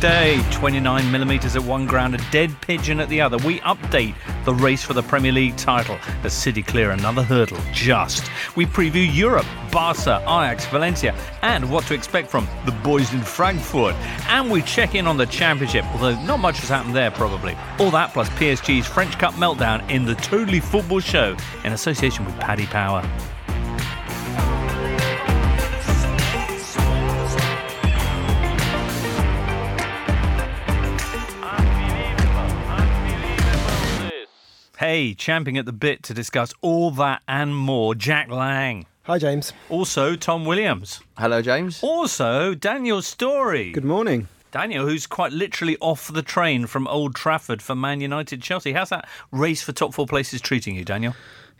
day, 29 millimetres at one ground, a dead pigeon at the other. We update the race for the Premier League title as City clear another hurdle just. We preview Europe, Barca, Ajax, Valencia, and what to expect from the boys in Frankfurt. And we check in on the Championship, although not much has happened there probably. All that plus PSG's French Cup meltdown in the Totally Football Show in association with Paddy Power. Hey, champing at the bit to discuss all that and more, Jack Lang. Hi, James. Also, Tom Williams. Hello, James. Also, Daniel Storey. Good morning. Daniel, who's quite literally off the train from Old Trafford for Man United Chelsea. How's that race for top four places treating you, Daniel?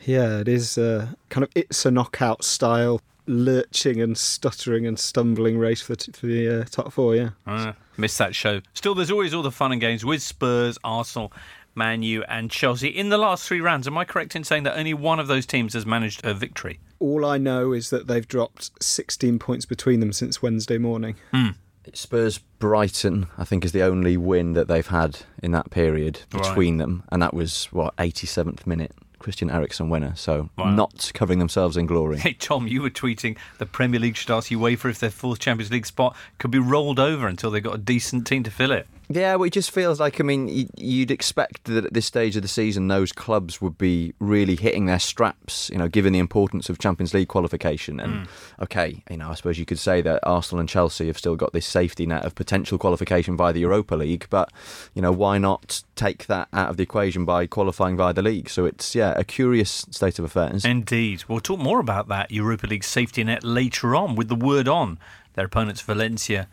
Yeah, it is uh, kind of it's a knockout style, lurching and stuttering and stumbling race for, t- for the uh, top four. Yeah, uh, missed that show. Still, there's always all the fun and games with Spurs, Arsenal, Man U, and Chelsea. In the last three rounds, am I correct in saying that only one of those teams has managed a victory? All I know is that they've dropped 16 points between them since Wednesday morning. Mm. Spurs Brighton, I think, is the only win that they've had in that period between right. them, and that was what 87th minute. Christian Eriksen winner, so wow. not covering themselves in glory. Hey Tom, you were tweeting the Premier League should ask UEFA if their fourth Champions League spot could be rolled over until they got a decent team to fill it. Yeah, well, it just feels like I mean you'd expect that at this stage of the season those clubs would be really hitting their straps, you know, given the importance of Champions League qualification. And mm. okay, you know, I suppose you could say that Arsenal and Chelsea have still got this safety net of potential qualification via the Europa League, but you know, why not take that out of the equation by qualifying via the league? So it's yeah, a curious state of affairs. Indeed, we'll talk more about that Europa League safety net later on with the word on their opponents Valencia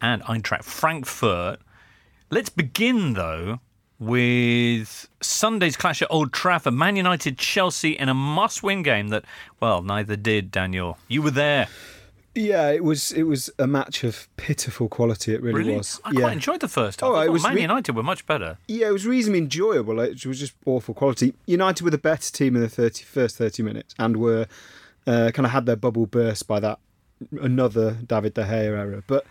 and Eintracht Frankfurt. Let's begin, though, with Sunday's clash at Old Trafford. Man United Chelsea in a must win game that, well, neither did, Daniel. You were there. Yeah, it was it was a match of pitiful quality. It really, really? was. I yeah. quite enjoyed the first half. Oh, it was Man re- United were much better. Yeah, it was reasonably enjoyable. It was just awful quality. United were the better team in the 30, first thirty minutes and were uh, kind of had their bubble burst by that another David De Gea error. But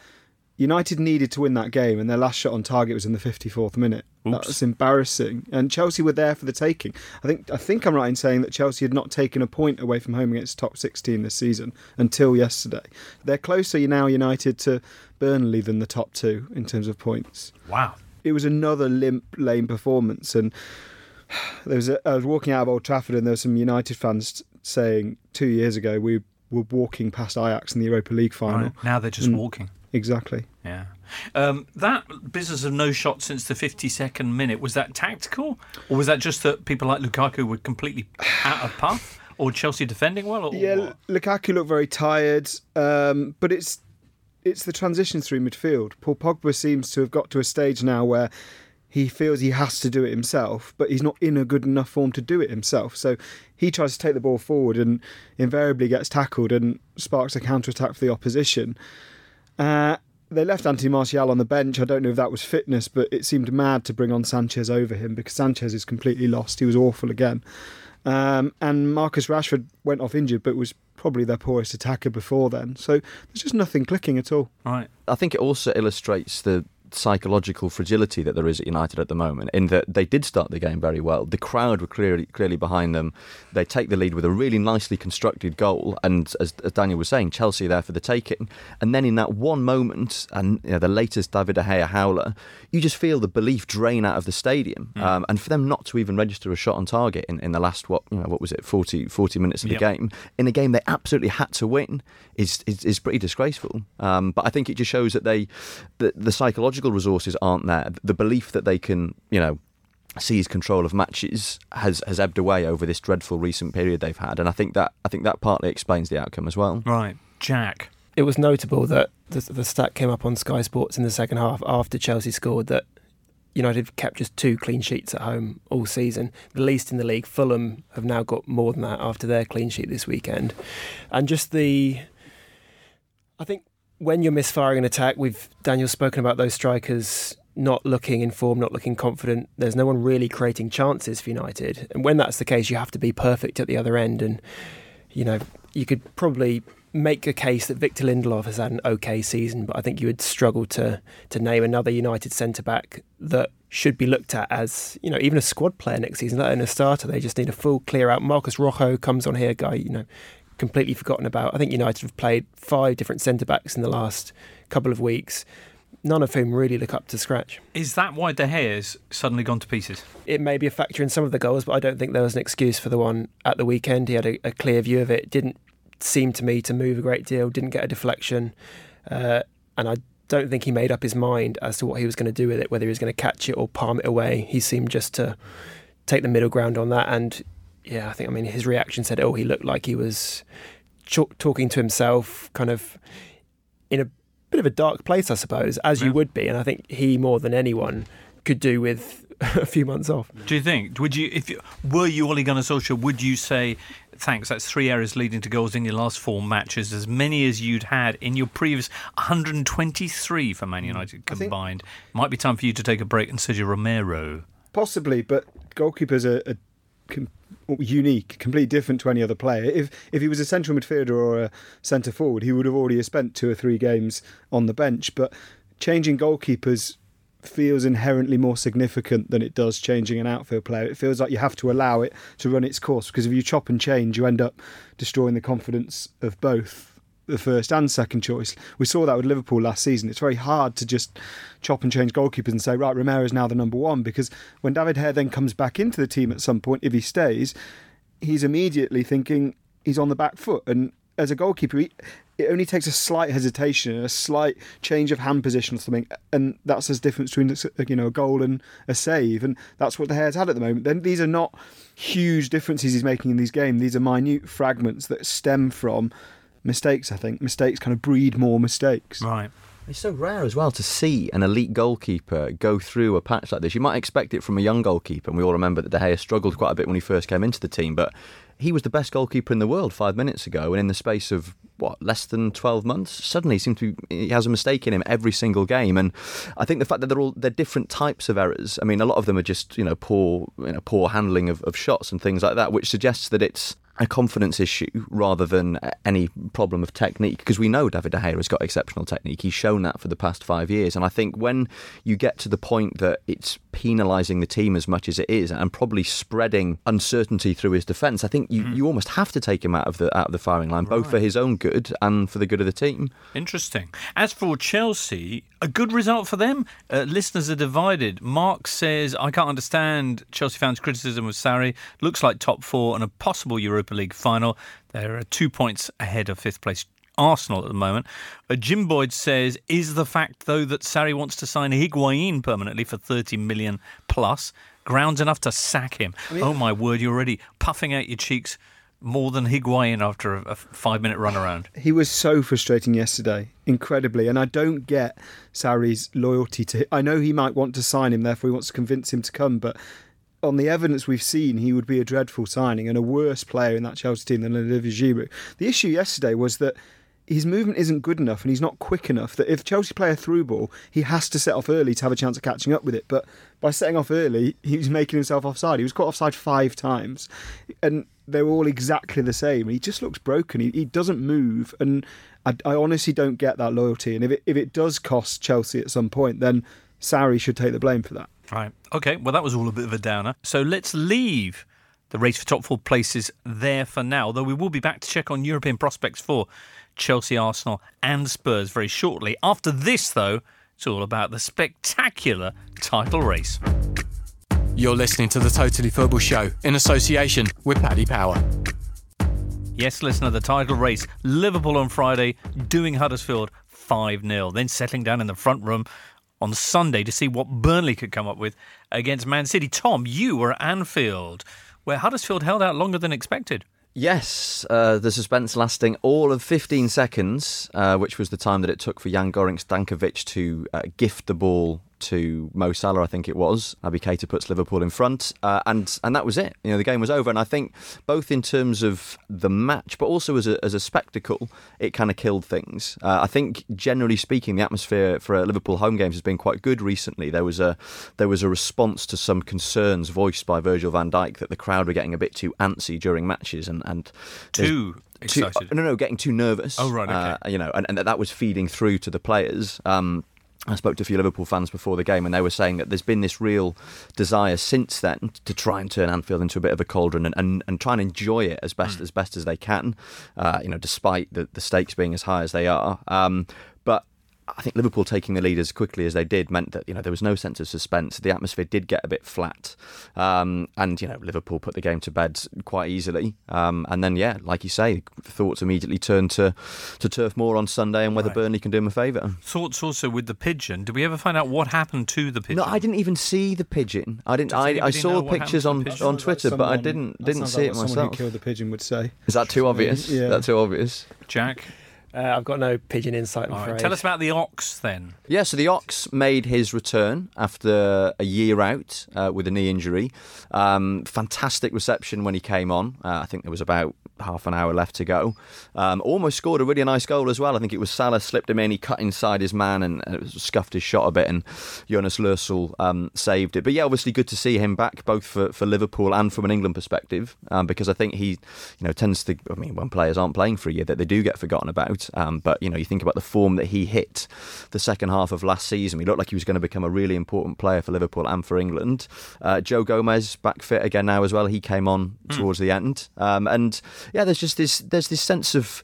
United needed to win that game, and their last shot on target was in the 54th minute. Oops. That was embarrassing. And Chelsea were there for the taking. I think I think I'm right in saying that Chelsea had not taken a point away from home against top 16 this season until yesterday. They're closer now, United, to Burnley than the top two in terms of points. Wow. It was another limp, lame performance, and there was a, I was walking out of Old Trafford, and there were some United fans saying two years ago we were walking past Ajax in the Europa League final. Right. Now they're just and, walking. Exactly. Yeah. Um, that business of no shot since the 52nd minute, was that tactical? Or was that just that people like Lukaku were completely out of path? Or Chelsea defending well? Or yeah, what? Lukaku looked very tired. Um, but it's it's the transition through midfield. Paul Pogba seems to have got to a stage now where he feels he has to do it himself, but he's not in a good enough form to do it himself. So he tries to take the ball forward and invariably gets tackled and sparks a counter attack for the opposition. Uh, they left Anthony Martial on the bench. I don't know if that was fitness, but it seemed mad to bring on Sanchez over him because Sanchez is completely lost. He was awful again. Um, and Marcus Rashford went off injured, but was probably their poorest attacker before then. So there's just nothing clicking at all. Right. I think it also illustrates the psychological fragility that there is at United at the moment, in that they did start the game very well. The crowd were clearly clearly behind them. They take the lead with a really nicely constructed goal, and as, as Daniel was saying, Chelsea there for the taking. And then in that one moment, and you know, the latest David De Gea howler, you just feel the belief drain out of the stadium. Mm. Um, and for them not to even register a shot on target in, in the last what you know what was it 40, 40 minutes of the yep. game in a game they absolutely had to win is is, is pretty disgraceful. Um, but I think it just shows that they the, the psychological psychological resources aren't there. The belief that they can, you know, seize control of matches has has ebbed away over this dreadful recent period they've had, and I think that I think that partly explains the outcome as well. Right, Jack. It was notable that the, the stat came up on Sky Sports in the second half after Chelsea scored that United have kept just two clean sheets at home all season, the least in the league. Fulham have now got more than that after their clean sheet this weekend, and just the, I think when you're misfiring an attack, we've Daniel spoken about those strikers not looking in form, not looking confident. There's no one really creating chances for United, and when that's the case, you have to be perfect at the other end. And you know, you could probably make a case that Victor Lindelof has had an okay season, but I think you would struggle to to name another United centre back that should be looked at as you know even a squad player next season, let alone a starter. They just need a full clear out. Marcus Rojo comes on here, guy you know completely forgotten about. I think United have played five different centre backs in the last couple of weeks. None of whom really look up to scratch. Is that why De Gea's suddenly gone to pieces? It may be a factor in some of the goals, but I don't think there was an excuse for the one at the weekend. He had a, a clear view of it. Didn't seem to me to move a great deal. Didn't get a deflection, uh, and I don't think he made up his mind as to what he was going to do with it, whether he was going to catch it or palm it away. He seemed just to take the middle ground on that. And yeah, I think, I mean, his reaction said, oh, he looked like he was ch- talking to himself, kind of in a bit of a dark place, I suppose, as you would be. And I think he, more than anyone, could do with a few months off. Do you think? Would you, if you, were you Ole Gunnar Solskjaer, would you say thanks. That's three errors leading to goals in your last four matches, as many as you'd had in your previous 123 for Man United combined. Might be time for you to take a break and Sergio Romero. Possibly, but goalkeepers are, are com- unique, completely different to any other player. If if he was a central midfielder or a centre forward, he would have already spent two or three games on the bench. But changing goalkeepers feels inherently more significant than it does changing an outfield player. It feels like you have to allow it to run its course because if you chop and change, you end up destroying the confidence of both the first and second choice. We saw that with Liverpool last season. It's very hard to just chop and change goalkeepers and say, right, Romero is now the number one because when David De Gea then comes back into the team at some point, if he stays, he's immediately thinking he's on the back foot. And as a goalkeeper, he, it only takes a slight hesitation, a slight change of hand position or something, and that's the difference between you know a goal and a save, and that's what De Gea's had at the moment. Then these are not huge differences he's making in these games; these are minute fragments that stem from mistakes. I think mistakes kind of breed more mistakes. Right. It's so rare as well to see an elite goalkeeper go through a patch like this. You might expect it from a young goalkeeper, and we all remember that De Gea struggled quite a bit when he first came into the team, but he was the best goalkeeper in the world five minutes ago, and in the space of what less than twelve months, suddenly he seems to be, he has a mistake in him every single game. And I think the fact that they're all they're different types of errors. I mean, a lot of them are just you know poor you know, poor handling of, of shots and things like that, which suggests that it's a confidence issue rather than any problem of technique because we know David De Gea has got exceptional technique. He's shown that for the past five years. And I think when you get to the point that it's penalising the team as much as it is and probably spreading uncertainty through his defence, I think you, mm. you almost have to take him out of the out of the firing line, right. both for his own good and for the good of the team. Interesting. As for Chelsea, a good result for them. Uh, listeners are divided. Mark says, I can't understand Chelsea fans' criticism of Sarri. Looks like top four and a possible League final. They're two points ahead of fifth place Arsenal at the moment. Uh, Jim Boyd says, is the fact, though, that Sarri wants to sign Higuain permanently for 30 million plus grounds enough to sack him? I mean, oh, my word, you're already puffing out your cheeks more than Higuain after a, a five minute run around. He was so frustrating yesterday, incredibly. And I don't get Sarri's loyalty to him. I know he might want to sign him, therefore he wants to convince him to come, but on the evidence we've seen, he would be a dreadful signing and a worse player in that Chelsea team than Olivier Giroud. The issue yesterday was that his movement isn't good enough and he's not quick enough that if Chelsea play a through ball, he has to set off early to have a chance of catching up with it. But by setting off early, he was making himself offside. He was caught offside five times. And they're all exactly the same. He just looks broken. He, he doesn't move, and I, I, honestly don't get that loyalty. And if it if it does cost Chelsea at some point, then Sarri should take the blame for that. Right. Okay. Well, that was all a bit of a downer. So let's leave the race for top four places there for now. Though we will be back to check on European prospects for Chelsea, Arsenal, and Spurs very shortly. After this, though, it's all about the spectacular title race. You're listening to the Totally Football Show in association with Paddy Power. Yes, listener, the title race. Liverpool on Friday, doing Huddersfield 5 0. Then settling down in the front room on Sunday to see what Burnley could come up with against Man City. Tom, you were at Anfield, where Huddersfield held out longer than expected. Yes, uh, the suspense lasting all of 15 seconds, uh, which was the time that it took for Jon Gorenc Stankovic to uh, gift the ball to Mo Salah, I think it was. Naby Keita puts Liverpool in front, uh, and and that was it. You know, the game was over. And I think both in terms of the match, but also as a as a spectacle, it kind of killed things. Uh, I think generally speaking, the atmosphere for Liverpool home games has been quite good recently. There was a there was a response to some concerns voiced by Virgil Van Dijk that the crowd were getting a bit too antsy during matches, and and too too, excited. no, no, getting too nervous. Oh, right, okay. Uh, you know, and, and that, that was feeding through to the players. Um, I spoke to a few Liverpool fans before the game, and they were saying that there's been this real desire since then to try and turn Anfield into a bit of a cauldron and, and, and try and enjoy it as best as best as they can. Uh, you know, despite the, the stakes being as high as they are. Um, I think Liverpool taking the lead as quickly as they did meant that you know there was no sense of suspense. The atmosphere did get a bit flat, um, and you know Liverpool put the game to bed quite easily. Um, and then yeah, like you say, thoughts immediately turned to to Turf Moor on Sunday and whether Right. Burnley can do them a favour. Thoughts also with the pigeon. Did we ever find out what happened to the pigeon? No, I didn't even see the pigeon. I didn't. I, I saw pictures happened on to the pigeon? on Twitter, but I didn't didn't see it Someone myself. who killed the pigeon would say. Is that too obvious? Yeah. That's too obvious. Jack. Uh, I've got no pigeon insight. I'm All right. Tell us about the ox then. Yeah, so the Ox made his return after a year out uh, with a knee injury. Um, fantastic reception when he came on. Uh, I think there was about half an hour left to go. Um, almost scored a really nice goal as well. I think it was Salah slipped him in. He cut inside his man and, and was, scuffed his shot a bit, and Jonas Lössl um, saved it. But yeah, obviously good to see him back, both for, for Liverpool and from an England perspective, um, because I think he, you know, tends to. I mean, when players aren't playing for a year, that they do get forgotten about. Um, but you know, you think about the form that he hit the second half of last season. He looked like he was going to become a really important player for Liverpool and for England. Uh, Joe Gomez back fit again now as well. He came on towards the end, um, and yeah, there's just this there's this sense of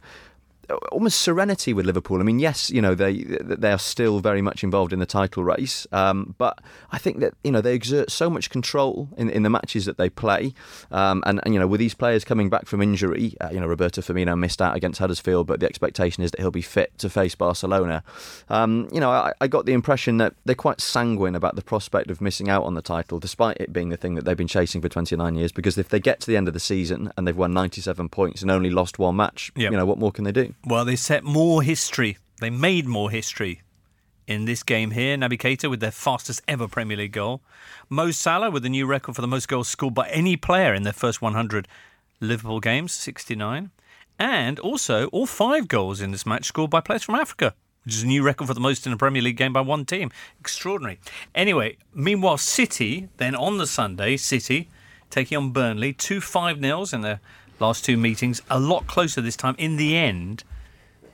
almost serenity with Liverpool. I mean, yes, you know they they are still very much involved in the title race, um, but I think that you know they exert so much control in, in the matches that they play, um, and, and you know with these players coming back from injury, uh, you know Roberto Firmino missed out against Huddersfield, but the expectation is that he'll be fit to face Barcelona. Um, you know, I, I got the impression that they're quite sanguine about the prospect of missing out on the title, despite it being the thing that they've been chasing for 29 years. Because if they get to the end of the season and they've won 97 points and only lost one match, Yep. you know what more can they do? Well, they set more history. They made more history in this game here. Naby Keita with their fastest ever Premier League goal. Mo Salah with the new record for the most goals scored by any player in their first 100 Liverpool games, 69. And also all five goals in this match scored by players from Africa, which is a new record for the most in a Premier League game by one team. Extraordinary. Anyway, meanwhile, City, then on the Sunday, City taking on Burnley, two 5 nils in their last two meetings, a lot closer this time. In the end,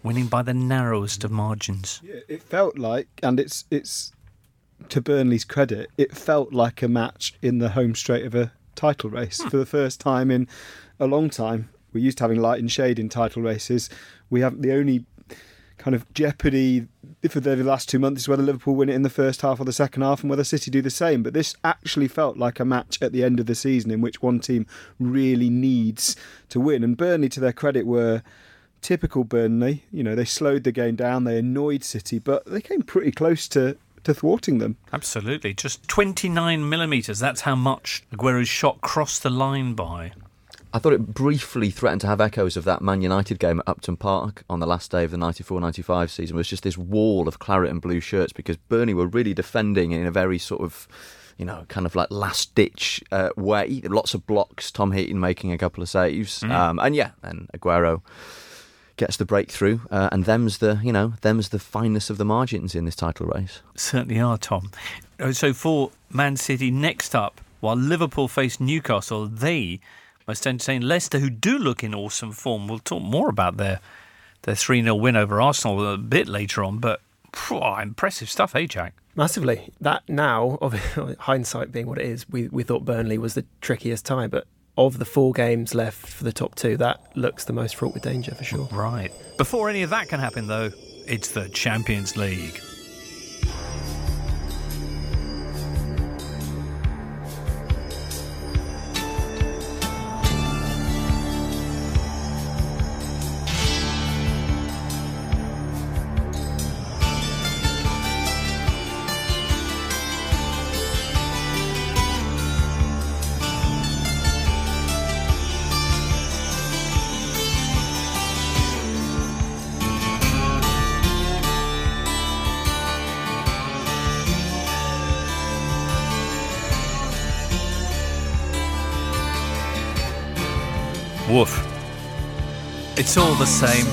winning by the narrowest of margins. Yeah, it felt like, and it's it's to Burnley's credit, it felt like a match in the home straight of a title race hmm. for the first time in a long time. We're used to having light and shade in title races. We have the only kind of jeopardy for the last two months is whether Liverpool win it in the first half or the second half and whether City do the same. But this actually felt like a match at the end of the season in which one team really needs to win. And Burnley, to their credit, were typical Burnley. You know, they slowed the game down, they annoyed City, but they came pretty close to, to thwarting them. Absolutely. Just 29 millimetres. That's how much Aguero's shot crossed the line by. I thought it briefly threatened to have echoes of that Man United game at Upton Park on the last day of the 94-95 season. It was just this wall of claret and blue shirts because Burnley were really defending in a very sort of, you know, kind of like last ditch uh, way. Lots of blocks. Tom Heaton making a couple of saves, um, and yeah, and Aguero gets the breakthrough, uh, and them's the you know them's the fineness of the margins in this title race. Certainly are, Tom. Uh, So for Man City, next up, while Liverpool face Newcastle, they must entertain Leicester, who do look in awesome form. We'll talk more about their their 3 0 win over Arsenal a bit later on, but phew, impressive stuff, eh, Jack? Massively. That now, of hindsight being what it is, we, we thought Burnley was the trickiest tie, but of the four games left for the top two, that looks the most fraught with danger for sure. Right. Before any of that can happen, though, it's the Champions League. It's all the same.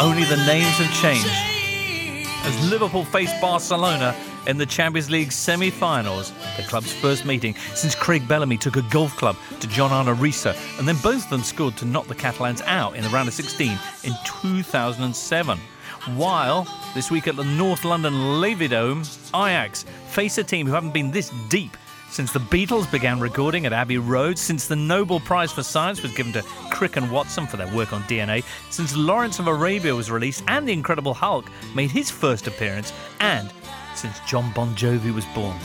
Only the names have changed. As Liverpool face Barcelona in the Champions League semi finals, the club's first meeting since Craig Bellamy took a golf club to John Arne Riise, and then both of them scored to knock the Catalans out in the round of 16 in 2007. While this week at the North London Levidome, Ajax face a team who haven't been this deep since the Beatles began recording at Abbey Road, since the Nobel Prize for Science was given to Crick and Watson for their work on DNA, since Lawrence of Arabia was released and The Incredible Hulk made his first appearance, and since John Bon Jovi was born.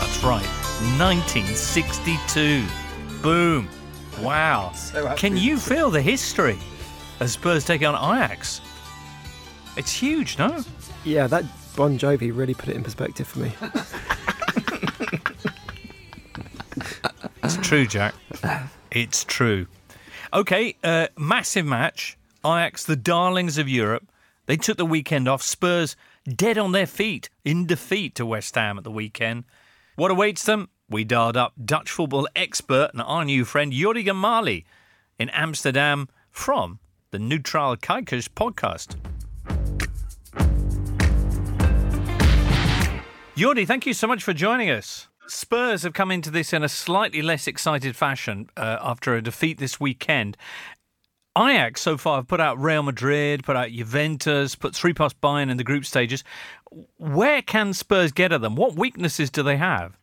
That's right, 1962. Boom. Wow. Can you feel the history? As Spurs take on Ajax. It's huge, no? Yeah, that Bon Jovi really put it in perspective for me. it's true, Jack. It's true. Okay, uh, massive match. Ajax, the darlings of Europe. They took the weekend off. Spurs dead on their feet in defeat to West Ham at the weekend. What awaits them? We dialed up Dutch football expert and our new friend Yordi Yamali in Amsterdam from the Neutral Kijkers podcast. Yordi, thank you so much for joining us. Spurs have come into this in a slightly less excited fashion uh, after a defeat this weekend. Ajax so far have put out Real Madrid, put out Juventus, put three past Bayern in the group stages. Where can Spurs get at them? What weaknesses do they have?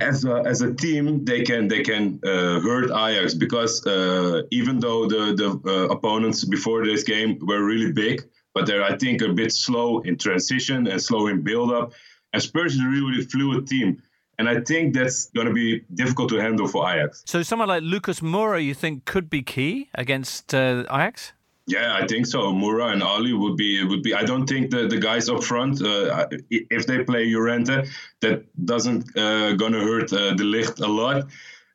As a, as a team they can they can uh, hurt Ajax because uh, even though the the uh, opponents before this game were really big, but they're I think a bit slow in transition and slow in build up. And Spurs is a really, fluid team. And I think that's going to be difficult to handle for Ajax. So someone like Lucas Moura, you think could be key against uh, Ajax? Yeah, I think so. Moura and Alli would be would be. I don't think the, the guys up front, uh, if they play Llorente, that doesn't uh, gonna hurt uh, De Ligt a lot.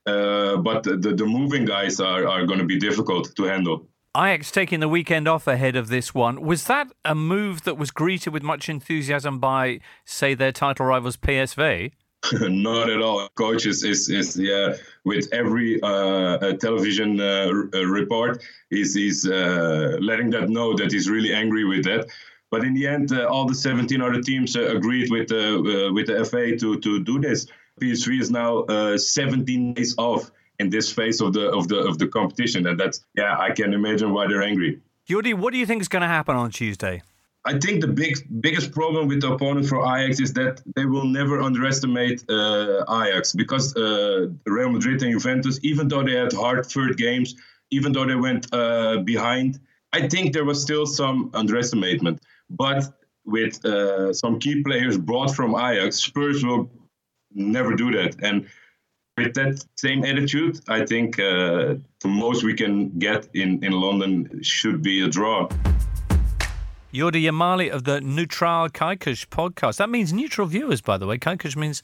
Uh, but the, the moving guys are, are going to be difficult to handle. Ajax taking the weekend off ahead of this one. Was that a move that was greeted with much enthusiasm by, say, their title rivals PSV? Not at all. Coach is is, is yeah with every uh, television uh, uh, report is he's uh, letting that know that he's really angry with that. But in the end, uh, all the 17 other teams uh, agreed with the with the FA to to do this. PSV is now 17 days off in this phase of the of the of the competition, and that's yeah, I can imagine why they're angry. Yordi, what do you think is going to happen on Tuesday? I think the big biggest problem with the opponent for Ajax is that they will never underestimate uh, Ajax because uh, Real Madrid and Juventus, even though they had hard third games, even though they went uh, behind, I think there was still some underestimation. But with uh, some key players brought from Ajax, Spurs will never do that. And with that same attitude, I think uh, the most we can get in, in London should be a draw. Yordi Yamali of the Neutral Kijkers podcast. That means neutral viewers, by the way. Kijkers means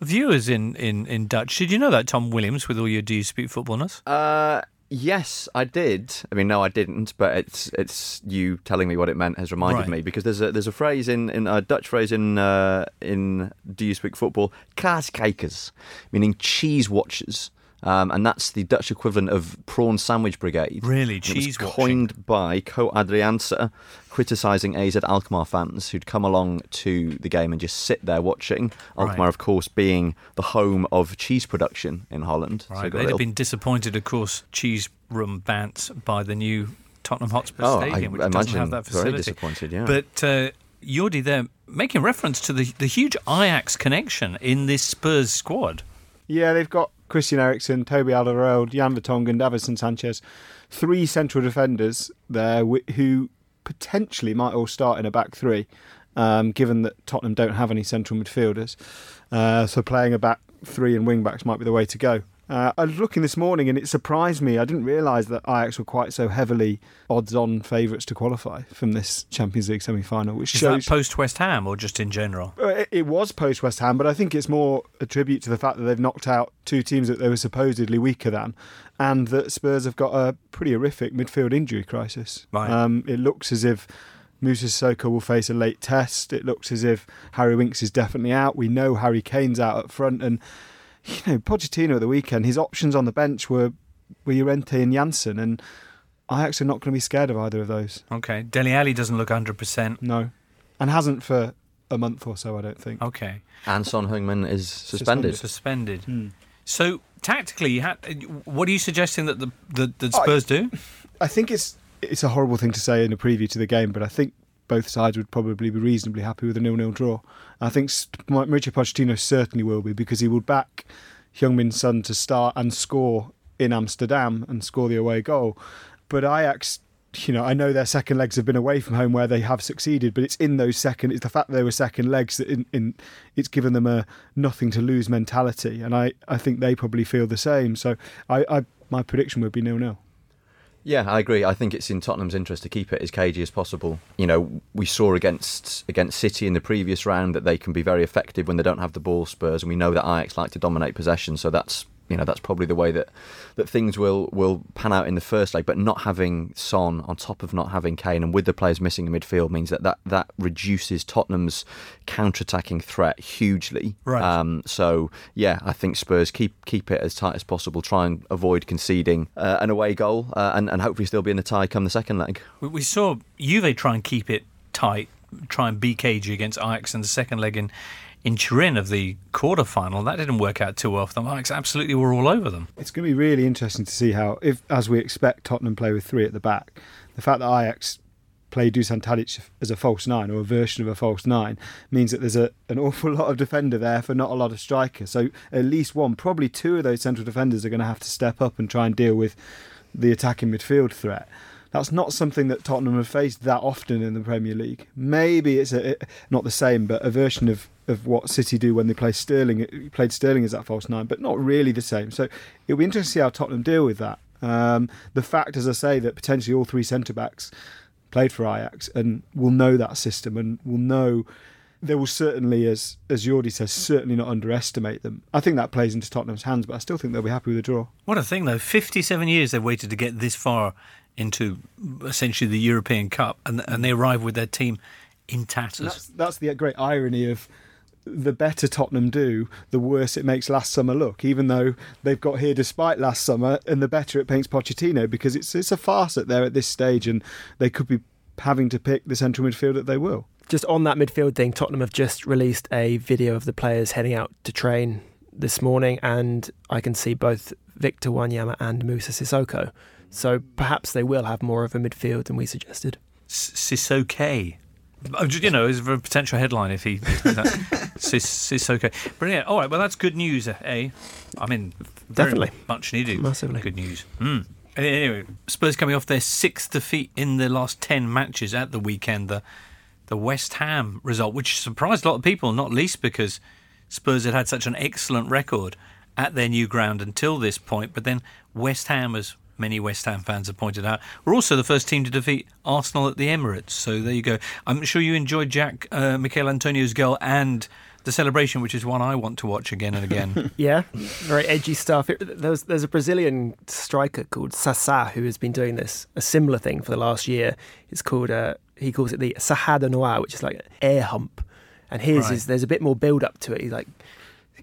viewers in, in, in Dutch. Did you know that, Tom Williams, with all your Do You Speak Footballness? Uh, yes, I did. I mean, no, I didn't, but it's it's you telling me what it meant has reminded Right. me because there's a there's a phrase in, in a Dutch phrase in uh, in Do You Speak Football, kaaskijkers, meaning cheese watchers. Um, and that's the Dutch equivalent of prawn sandwich brigade. Really? And it Cheese was watching. coined by Co Adriaanse, criticising AZ Alkmaar fans who'd come along to the game and just sit there watching. Alkmaar, Right. of course, being the home of cheese production in Holland. Right. it got a They'd little- have been disappointed, of course, cheese room bants by the new Tottenham Hotspur Oh, Stadium, I which doesn't have that facility. very disappointed, yeah. But uh, Yordi, they're making reference to the, the huge Ajax connection in this Spurs squad. Yeah, they've got Christian Eriksen, Toby Alderweireld, Jan Vertonghen, Davinson Sanchez, three central defenders there who potentially might all start in a back three, um, given that Tottenham don't have any central midfielders. Uh, so playing a back three and wing backs might be the way to go. Uh, I was looking this morning and it surprised me. I didn't realise that Ajax were quite so heavily odds-on favourites to qualify from this Champions League semi-final, which Is shows that post West Ham or just in general? uh, It, it was post West Ham, but I think it's more a tribute to the fact that they've knocked out two teams that they were supposedly weaker than, and that Spurs have got a pretty horrific midfield injury crisis. Right. Um, it looks as if Moussa Sissoko will face a late test. It looks as if Harry Winks is definitely out. We know Harry Kane's out up front, and you know Pochettino at the weekend, his options on the bench were were Llorente and Janssen, and Ajax actually not going to be scared of either of those. Okay. Dele Alli doesn't look 100%. No, and hasn't for a month or so. I don't think. Okay. And Son Heung-min is suspended. Suspended. Hmm. So tactically, what are you suggesting that the, the that Spurs do? I think it's it's a horrible thing to say in a preview to the game, but I think both sides would probably be reasonably happy with a nil-nil draw. I think Mauricio Pochettino certainly will be because he would back Heung-Min Son to start and score in Amsterdam and score the away goal. But Ajax, you know, I know their second legs have been away from home where they have succeeded, but it's in those second. It's the fact they were second legs that in, in it's given them a nothing to lose mentality, and I, I think they probably feel the same. So I, I my prediction would be nil-nil. Yeah, I agree. I think it's in Tottenham's interest to keep it as cagey as possible. You know, we saw against against City in the previous round that they can be very effective when they don't have the ball, Spurs, and we know that Ajax like to dominate possession. So that's you know that's probably the way that that things will will pan out in the first leg. But not having Son on top of not having Kane and with the players missing in midfield means that that, that reduces Tottenham's counter-attacking threat hugely. Right. Um, so yeah, I think Spurs keep keep it as tight as possible. Try and avoid conceding uh, an away goal, uh, and and hopefully still be in the tie come the second leg. We, we saw Juve try and keep it tight, try and be cagey against Ajax in the second leg in, in Turin of the quarter final. That didn't work out too well for them. Ajax absolutely were all over them. It's going to be really interesting to see how, if as we expect, Tottenham play with three at the back. The fact that Ajax play Dusan Tadic as a false nine or a version of a false nine means that there's a, an awful lot of defender there for not a lot of striker. So at least one, probably two of those central defenders are going to have to step up and try and deal with the attacking midfield threat. That's not something that Tottenham have faced that often in the Premier League. Maybe it's a, not the same, but a version of, of what City do when they play Sterling. Played Sterling as that false nine, but not really the same. So it'll be interesting to see how Tottenham deal with that. Um, the fact, as I say, that potentially all three centre backs played for Ajax and will know that system and will know they will certainly, as as Yordi says, certainly not underestimate them. I think that plays into Tottenham's hands, but I still think they'll be happy with a draw. What a thing, though. 57 years they've waited to get this far into essentially the European Cup, and, and they arrive with their team in tatters. That's, that's the great irony of the better Tottenham do, the worse it makes last summer look. Even though they've got here despite last summer, and the better it paints Pochettino because it's it's a farce at there at this stage, and they could be having to pick the central midfield that they will. Just on that midfield thing, Tottenham have just released a video of the players heading out to train this morning, and I can see both Victor Wanyama and Moussa Sissoko. So perhaps they will have more of a midfield than we suggested. Sissoko. Ju- You know, as a potential headline if he. Sis- okay. Brilliant. All right, well, that's good news, eh? I mean, very Definitely. Much needed. Massively. Good news. Mm. Anyway, Spurs coming off their sixth defeat in the last 10 matches at the weekend. The, the West Ham result, which surprised a lot of people, not least because Spurs had had such an excellent record at their new ground until this point. But then West Ham, as many West Ham fans have pointed out, We're also the first team to defeat Arsenal at the Emirates. So there you go. I'm sure you enjoyed Jack uh, Michael Antonio's goal and the celebration, which is one I want to watch again and again. Yeah, very edgy stuff. There's there's a Brazilian striker called Sassá who has been doing this a similar thing for the last year. It's called uh, he calls it the Sahada Noir, which is like an air hump. And his Right. is there's a bit more build up to it. He like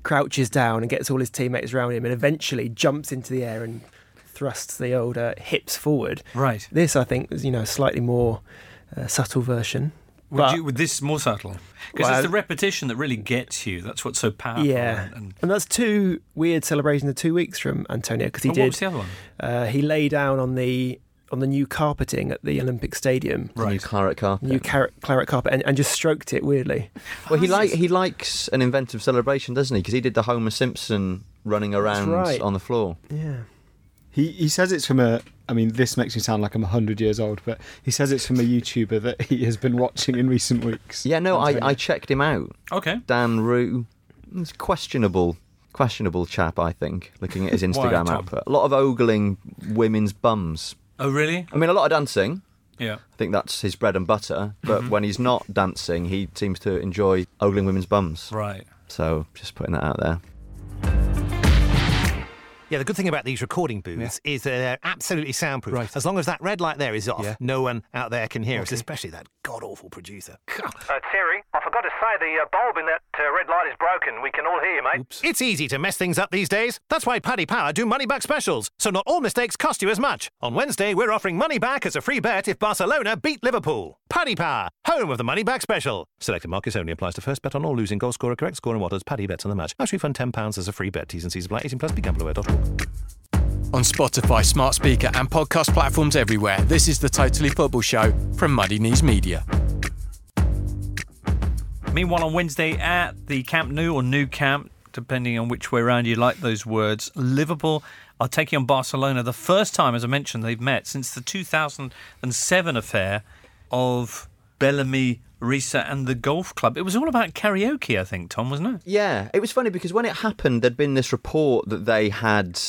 crouches down and gets all his teammates around him, and eventually jumps into the air and thrusts the old uh, hips forward. right. This I think is you know a slightly more uh, subtle version. Would, But- you, would this more subtle? Because Well, it's the repetition that really gets you. That's what's so powerful. Yeah, And, and and that's two weird celebrations in two weeks from Antonio because he Oh, what did. was the other one? Uh, he lay down on the on the new carpeting at the Olympic Stadium, The New claret carpet. new claret, claret carpet, and, and just stroked it weirdly. well, he like he likes an inventive celebration, doesn't he? Because he did the Homer Simpson running around right. on the floor. Yeah, He he says it's from a. I mean, this makes me sound like I'm hundred years old, but he says it's from a YouTuber that he has been watching in recent weeks. Yeah, no, I, I checked him out. Okay. Dan Rue, it's questionable, questionable chap. I think looking at his Instagram Tom? output, a lot of ogling women's bums. Oh, really? I mean, a lot of dancing. Yeah. I think that's his bread and butter. But Mm-hmm. when he's not dancing, he seems to enjoy ogling women's bums. Right. So just putting that out there. Yeah, the good thing about these recording booths is that they're absolutely soundproof. Right. As long as that red light there is off, Yeah. no one out there can hear us, especially that god awful producer. Uh, Terry, I forgot to say the uh, bulb in that uh, red light is broken. We can all hear you, mate. Oops. It's easy to mess things up these days. That's why Paddy Power do money back specials, so not all mistakes cost you as much. On Wednesday, we're offering money back as a free bet if Barcelona beat Liverpool. Paddy Power, home of the money back special. Selected markets only applies to first bet on all losing goal scorer, correct score, and what odds Paddy bets on the match. Match refund £10 as a free bet. T's and C's apply. 18 plus. BeGambleAware.org. On Spotify, smart speaker, and podcast platforms everywhere, this is the Totally Football Show from Muddy Knees Media. Meanwhile, on Wednesday at the Camp Nou or New Camp, depending on which way around you like those words, Liverpool are taking on Barcelona. The first time, as I mentioned, they've met since the 2007 affair of Bellamy, Riise, and the golf club. It was all about karaoke, I think, Tom, wasn't it? Yeah, it was funny because when it happened, there'd been this report that they had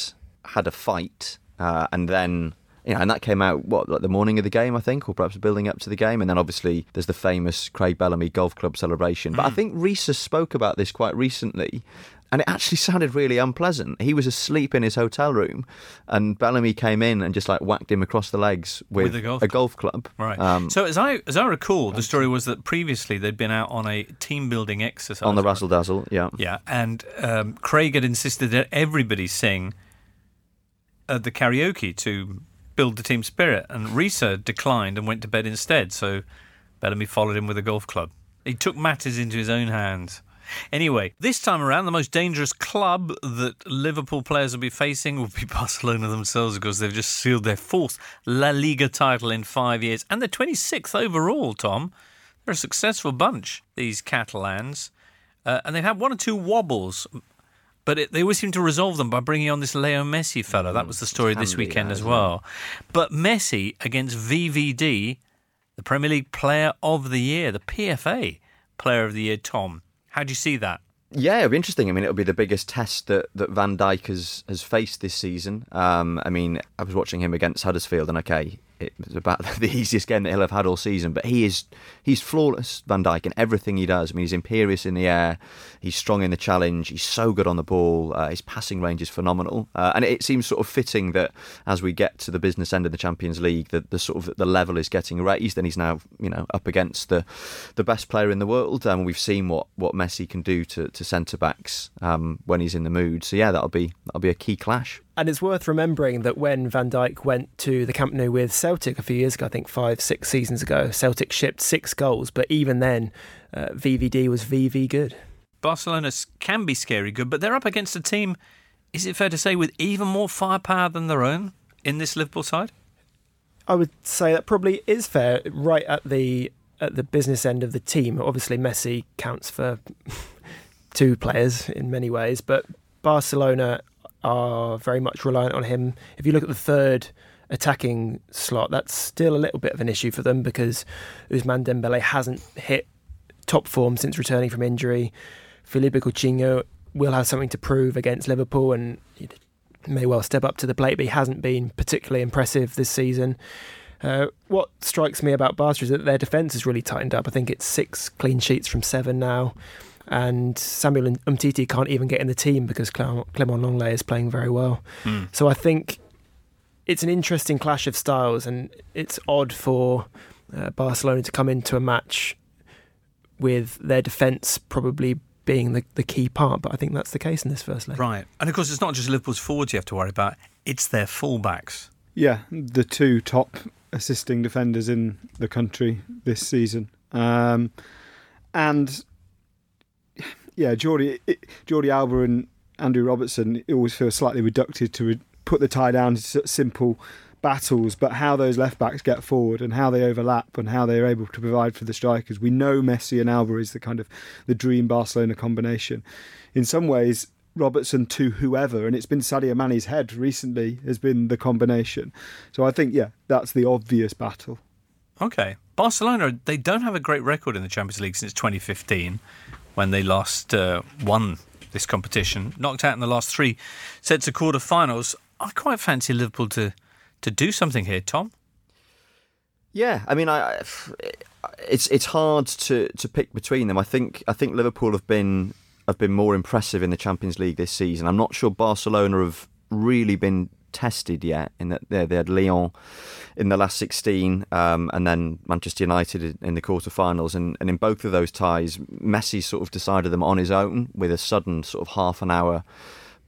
had a fight, uh, and then you know, and that came out what like the morning of the game, I think, or perhaps building up to the game, and then obviously there's the famous Craig Bellamy Golf Club celebration. But I think Riise spoke about this quite recently. And it actually sounded really unpleasant. He was asleep in his hotel room, and Bellamy came in and just like whacked him across the legs with, With a golf a golf club. Right. Um, so as I as I recall, the story was that previously they'd been out on a team building exercise on the razzle dazzle, yeah. Yeah, and um, Craig had insisted that everybody sing uh, the karaoke to build the team spirit, and Riise declined and went to bed instead. So Bellamy followed him with a golf club. He took matters into his own hands. Anyway, this time around, the most dangerous club that Liverpool players will be facing will be Barcelona themselves because they've just sealed their fourth La Liga title in five years and they're 26th overall, Tom. They're a successful bunch, these Catalans. Uh, and they've had one or two wobbles, but it, they always seem to resolve them by bringing on this Leo Messi fellow. That was the story this weekend as well. But Messi against VVD, the Premier League Player of the Year, the PFA Player of the Year, Tom. How do you see that? Yeah, it'll be interesting. I mean, it'll be the biggest test that, that Van Dijk has, has faced this season. Um, I mean, I was watching him against Huddersfield, and okay, it was about the easiest game that he'll have had all season. But he is he's flawless, Van Dijk, in everything he does. I mean, he's imperious in the air, he's strong in the challenge, he's so good on the ball. Uh, his passing range is phenomenal, uh, and it seems sort of fitting that as we get to the business end of the Champions League, that the sort of the level is getting raised, and he's now you know up against the the best player in the world. And um, we've seen what what Messi can do to, to centre backs um, when he's in the mood. So yeah, that'll be that'll be a key clash. And it's worth remembering that when Van Dijk went to the Camp Nou with Celtic a few years ago, I think five, six seasons ago, Celtic shipped six goals, but even then, uh, VVD was VV good. Barcelona can be scary good, but they're up against a team, is it fair to say, with even more firepower than their own in this Liverpool side? I would say that probably is fair. Right at the at the business end of the team, obviously Messi counts for two players in many ways, but Barcelona are very much reliant on him. If you look at the third attacking slot, that's still a little bit of an issue for them because Ousmane Dembele hasn't hit top form since returning from injury. Philippe Coutinho will have something to prove against Liverpool and may well step up to the plate, but he hasn't been particularly impressive this season. Uh, what strikes me about Barca is that their defence has really tightened up. I think it's six clean sheets from seven now. And Samuel Umtiti can't even get in the team because Clement Lenglet is playing very well. So I think it's an interesting clash of styles, and it's odd for uh, Barcelona to come into a match with their defence probably being the, the key part. But I think that's the case in this first leg. Right. And of course, it's not just Liverpool's forwards you have to worry about, it's their fullbacks. Yeah, the two top assisting defenders in the country this season. Um, and yeah, Jordi, Jordi Alba and Andrew Robertson always feel slightly reductive to re- put the tie down to simple battles, but how those left backs get forward and how they overlap and how they're able to provide for the strikers. We know Messi and Alba is the kind of the dream Barcelona combination. In some ways, Robertson to whoever, and it's been Sadio Mane's head recently has been the combination. So I think, yeah, that's the obvious battle. Okay. Barcelona, they don't have a great record in the Champions League since 2015 when they last uh, won this competition. Knocked out in the last three sets of quarterfinals. I quite fancy Liverpool to, to do something here, Tom. Yeah, I mean, I, it's it's hard to, to pick between them. I think I think Liverpool have been have been more impressive in the Champions League this season. I'm not sure Barcelona have really been tested yet. In that they, had Lyon in the last 16, um, and then Manchester United in the quarterfinals, and, and in both of those ties, Messi sort of decided them on his own with a sudden sort of half an hour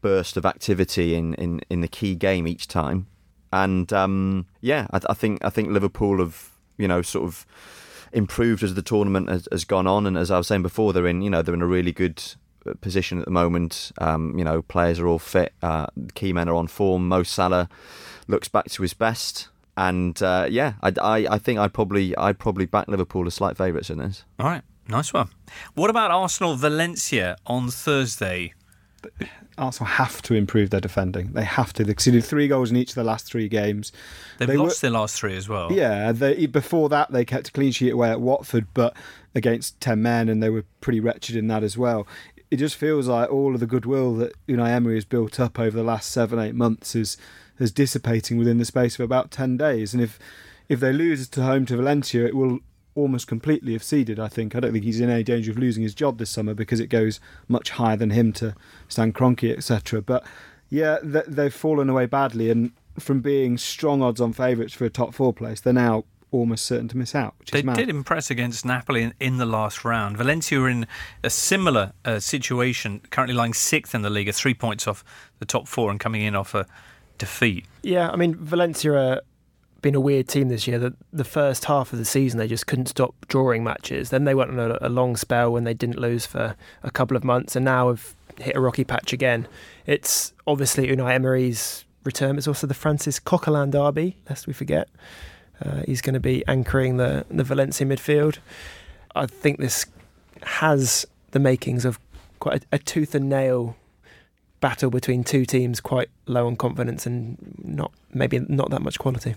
burst of activity in, in, in the key game each time. And um, yeah, I, I think I think Liverpool have you know sort of improved as the tournament has, has, gone on, and as I was saying before, they're in you know they're in a really good position at the moment. Um, you know, players are all fit. Uh, key men are on form. Mo Salah looks back to his best. And uh, yeah, I, I, I, think I'd probably I'd probably back Liverpool as slight favourites in this. All right, nice one. What about Arsenal Valencia on Thursday? Arsenal have to improve their defending. They have to. They conceded three goals in each of the last three games. They've they lost were, their last three as well. Yeah, they, before that they kept a clean sheet away at Watford, but against ten men, and they were pretty wretched in that as well. It just feels like all of the goodwill that Unai Emery has built up over the last seven, eight months is is dissipating within the space of about ten days. And if if they lose to home to Valencia, it will almost completely have ceded. I think I don't think he's in any danger of losing his job this summer because it goes much higher than him to Stan Kroenke, etc. But yeah, they've fallen away badly, and from being strong odds on favourites for a top four place, they're now almost certain to miss out. they did impress against Napoli in, in, the last round. Valencia are in a similar uh, situation, currently lying sixth in the league, three points off the top four, and coming in off a defeat. Yeah, I mean Valencia are been a weird team this year. That the first half of the season they just couldn't stop drawing matches. Then they went on a, a, long spell when they didn't lose for a couple of months, and now have hit a rocky patch again. It's obviously Unai Emery's return. It's also the Francis Coquelin derby, lest we forget. Uh, he's going to be anchoring the the Valencia midfield. I think this has the makings of quite a, a tooth and nail battle between two teams quite low on confidence and not maybe not that much quality.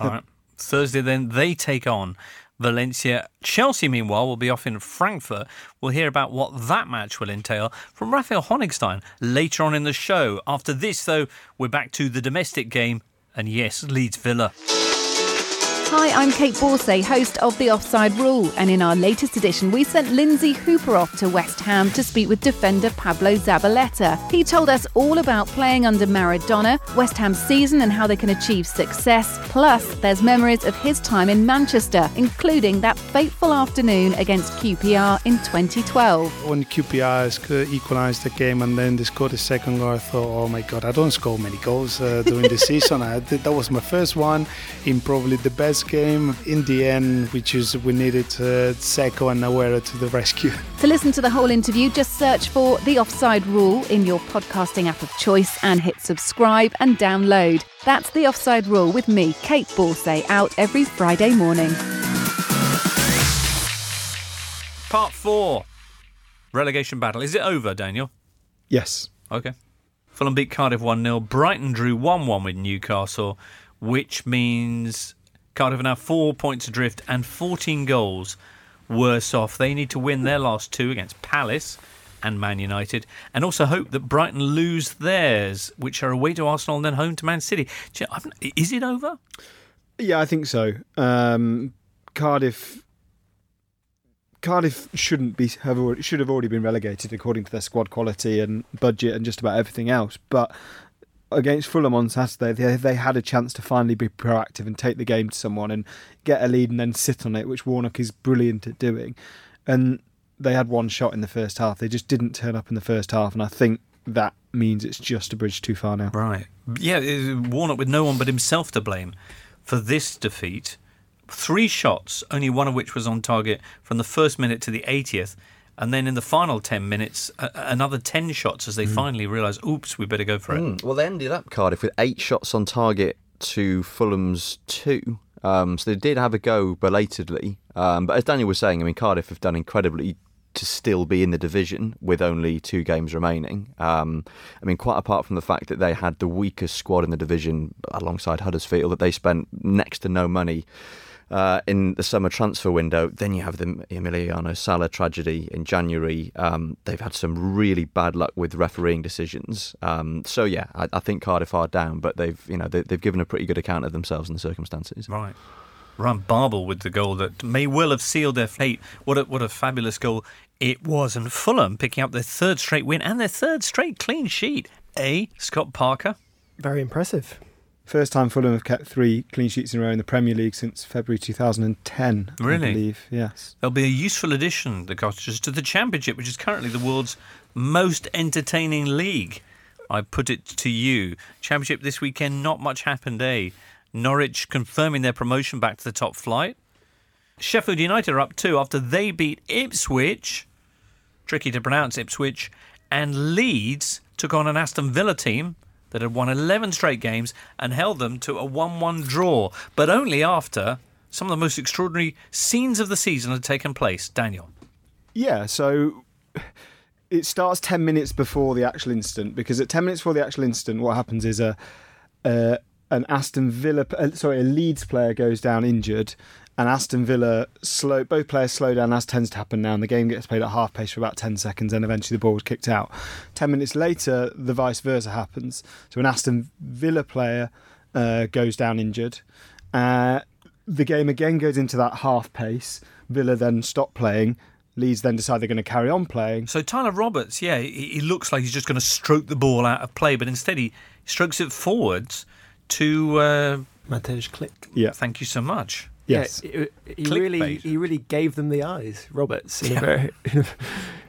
All right. Thursday, then, they take on Valencia. Chelsea, meanwhile, will be off in Frankfurt. We'll hear about what that match will entail from Raphael Honigstein later on in the show. After this, though, we're back to the domestic game, and yes, Leeds Villa. Hi, I'm Kait Borsay, host of The Offside Rule, and in our latest edition, we sent Lynsey Hooper off to West Ham to speak with defender Pablo Zabaleta. He told us all about playing under Maradona, West Ham's season, and how they can achieve success. Plus, there's memories of his time in Manchester, including that fateful afternoon against QPR in 2012. When QPR equalised the game and then they scored a second goal, I thought, oh my god, I don't score many goals uh, during the season. I, that was my first one in probably the best game. In the end, we choose we needed uh, Dzeko and Aguero to the rescue. To listen to the whole interview, just search for The Offside Rule in your podcasting app of choice and hit subscribe and download. That's The Offside Rule with me, Kait Borsay, out every Friday morning. Part four relegation battle. Is it over, Daniel? Yes. Okay. Fulham beat Cardiff 1 0. Brighton drew 1 1 with Newcastle, which means Cardiff are now four points adrift and 14 goals worse off. They need to win their last two against Palace and Man United, and also hope that Brighton lose theirs, which are away to Arsenal and then home to Man City. Is it over? Yeah, I think so. Um, Cardiff. Cardiff shouldn't be have should have already been relegated according to their squad quality and budget and just about everything else. But against Fulham on Saturday, they, they had a chance to finally be proactive and take the game to someone and get a lead and then sit on it, which Warnock is brilliant at doing. And they had one shot in the first half. They just didn't turn up in the first half, and I think that means it's just a bridge too far now. Right. Yeah, Warnock with no one but himself to blame for this defeat. Three shots, only one of which was on target from the first minute to the 80th and then in the final 10 minutes, uh, another 10 shots as they mm. finally realise, oops, we better go for it. Mm. Well, they ended up, Cardiff, with eight shots on target to Fulham's two. Um, so they did have a go belatedly. Um, but as Daniel was saying, I mean, Cardiff have done incredibly to still be in the division with only two games remaining. Um, I mean, quite apart from the fact that they had the weakest squad in the division alongside Huddersfield, that they spent next to no money uh, in the summer transfer window. Then you have the Emiliano Sala tragedy in January. Um, they've had some really bad luck with refereeing decisions. Um, so yeah, I, I, think Cardiff are down, but they've you know they, have given a pretty good account of themselves in the circumstances. Right. Ryan Babel with the goal that may well have sealed their fate. What a, what a fabulous goal it was. And Fulham picking up their third straight win and their third straight clean sheet. A. Scott Parker Very impressive. First time Fulham have kept three clean sheets in a row in the Premier League since February 2010. Really? I believe, yes. They'll be a useful addition, the Cottagers, to the Championship, which is currently the world's most entertaining league. I put it to you. Championship this weekend, not much happened, eh? Norwich confirming their promotion back to the top flight. Sheffield United are up two after they beat Ipswich. Tricky to pronounce Ipswich. And Leeds took on an Aston Villa team that had won 11 straight games and held them to a 1 1 draw, but only after some of the most extraordinary scenes of the season had taken place. Daniel. Yeah, so it starts 10 minutes before the actual incident because at 10 minutes before the actual incident, what happens is a, an Aston Villa, uh, sorry, a Leeds player goes down injured, and Aston Villa slow. Both players slow down, as tends to happen now, and the game gets played at half pace for about 10 seconds, and eventually the ball was kicked out. 10 minutes later, the vice versa happens. So an Aston Villa player uh, goes down injured. Uh, the game again goes into that half pace. Villa then stop playing. Leeds then decide they're going to carry on playing. So Tyler Roberts, yeah, he, he looks like he's just going to stroke the ball out of play, but instead he strokes it forwards to uh, Mateusz Klich. Yeah. Thank you so much. Yes. Yeah, it- he Clickbait. really he really gave them the eyes, Roberts, in a very in a,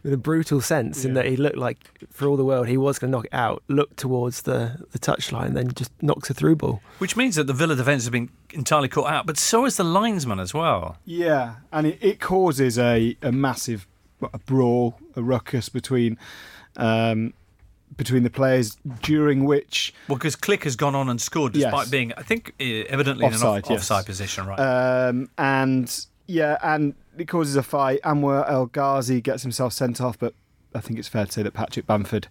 in a brutal sense, in that he looked like for all the world he was going to knock it out, looked towards the the touchline, then just knocks a through ball. Which means that the Villa defence has been entirely caught out, but so is the linesman as well. Yeah, and it, it causes a, a massive a brawl, a ruckus between um, between the players, during which Well, because Klich has gone on and scored despite Yes. being, I think, evidently Offside, in an off- yes. offside position, right? um, and yeah, and it causes a fight. Anwar El Ghazi gets himself sent off, but I think it's fair to say that Patrick Bamford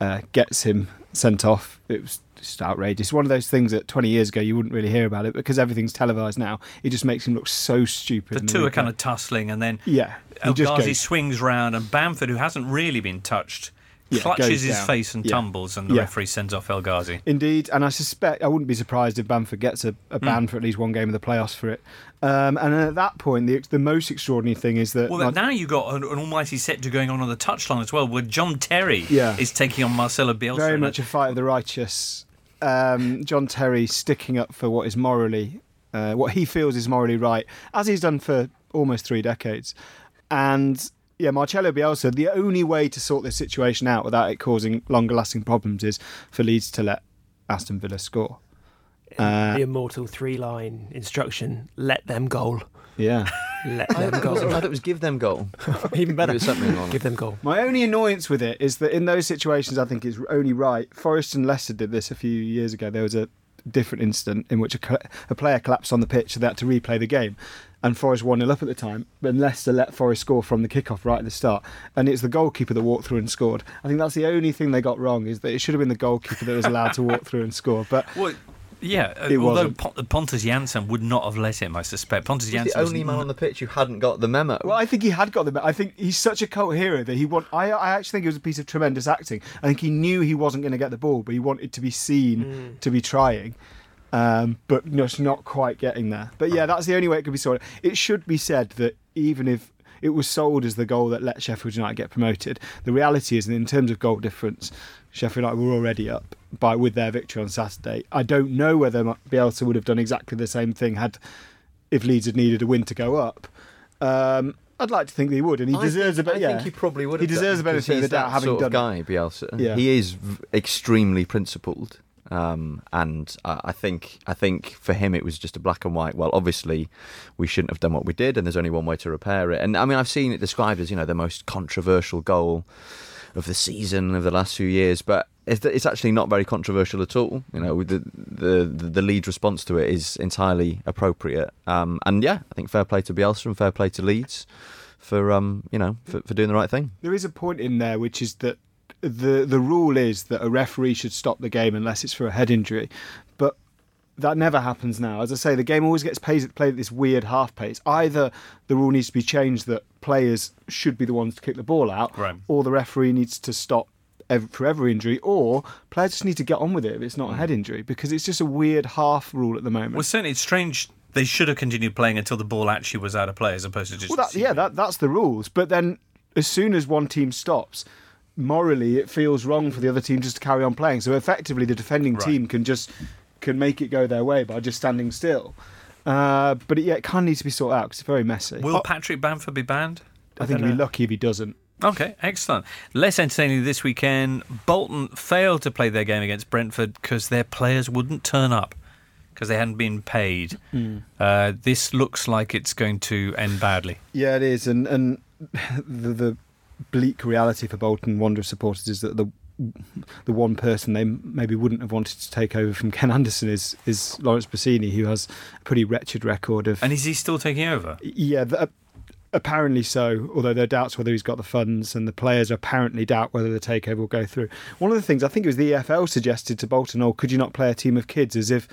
uh, gets him sent off. It was just outrageous. One of those things that 20 years ago you wouldn't really hear about it because everything's televised now. It just makes him look so stupid. the two are kind of tussling, and then yeah. El Ghazi swings round, and Bamford, who hasn't really been touched, Yeah, clutches his down. face and Yeah. tumbles, and the Yeah. referee sends off El Ghazi. Indeed, and I suspect I wouldn't be surprised if Bamford gets a, a Hmm. ban for at least one game of the playoffs for it. Um, and at that point, the the most extraordinary thing is that Well, not- now you've got an, an almighty set to going on on the touchline as well, where John Terry is taking on Marcelo Bielsa. very much a fight of the righteous. Um, John Terry sticking up for what is morally, uh, what he feels is morally right, as he's done for almost three decades. And yeah, Marcelo Bielsa, the only way to sort this situation out without it causing longer lasting problems is for Leeds to let Aston Villa score. Uh, the immortal three line instruction: let them goal, yeah. let them thought it was- I goal. thought it was give them goal. Even better, Give it something wrong. give them goal. My only annoyance with it is that in those situations, I think it's only right. Forest and Leicester did this a few years ago. There was a different incident in which a, a player collapsed on the pitch, so they had to replay the game. And Forest 1 0 up at the time, but Leicester let Forest score from the kickoff right at the start. And it's the goalkeeper that walked through and scored. I think that's the only thing they got wrong, is that it should have been the goalkeeper that was allowed to walk through and score. But Well, yeah, uh, It although wasn't. Pontus Jansson would not have let him, I suspect. Pontus He's Jansson the was only man on the pitch who hadn't got the memo. Well, I think he had got the memo. I think he's such a cult hero that he want. I, I actually think it was a piece of tremendous acting. I think he knew he wasn't going to get the ball, but he wanted to be seen to be trying, um, but just not quite getting there. But yeah, that's the only way it could be sorted. It should be said that even if it was sold as the goal that let Sheffield United get promoted, the reality is that in terms of goal difference, Sheffield United were already up by with their victory on Saturday. I don't know whether Bielsa would have done exactly the same thing had if Leeds had needed a win to go up. Um, I'd like to think they would, and he I deserves think, a bit. I think he probably would. He deserves a done, benefit 'cause of the doubt that having sort done of guy, Bielsa. Yeah. He is v- extremely principled, um, and I, I think I think for him it was just a black and white. Well, obviously we shouldn't have done what we did, and there's only one way to repair it. And I mean, I've seen it described as you know the most controversial goal of the season of the last few years, but it's, it's actually not very controversial at all. You know, the the the, Leeds response to it is entirely appropriate. Um, and yeah, I think fair play to Bielsa and fair play to Leeds for um, you know for, for doing the right thing. There is a point in there which is that the the rule is that a referee should stop the game unless it's for a head injury, but that never happens now. As I say, the game always gets played, played at this weird half pace. Either the rule needs to be changed that players should be the ones to kick the ball out, Right. or the referee needs to stop ev for every injury, or players just need to get on with it if it's not a head mm. injury because it's just a weird half rule at the moment. Well, certainly it's strange. They should have continued playing until the ball actually was out of play, as opposed to just. Well, that, yeah, that, that's the rules. But then, as soon as one team stops, morally it feels wrong for the other team just to carry on playing. So effectively, the defending Right. team can just can make it go their way by just standing still. Uh, but it, yeah, it kind of needs to be sorted out because it's very messy. Will Patrick Bamford be banned? I think he'd be lucky if he doesn't. Okay, excellent. Less entertaining this weekend. Bolton failed to play their game against Brentford because their players wouldn't turn up because they hadn't been paid. Mm. Uh, this looks like it's going to end badly. Yeah, it is, and and the, the bleak reality for Bolton Wanderers supporters is that the the one person they maybe wouldn't have wanted to take over from Ken Anderson is is Laurence Bassini, who has a pretty wretched record of. And is he still taking over? Yeah, th- apparently so. Although there are doubts whether he's got the funds, and the players apparently doubt whether the takeover will go through. One of the things I think it was the EFL suggested to Bolton, "Oh, could you not play a team of kids?" As if,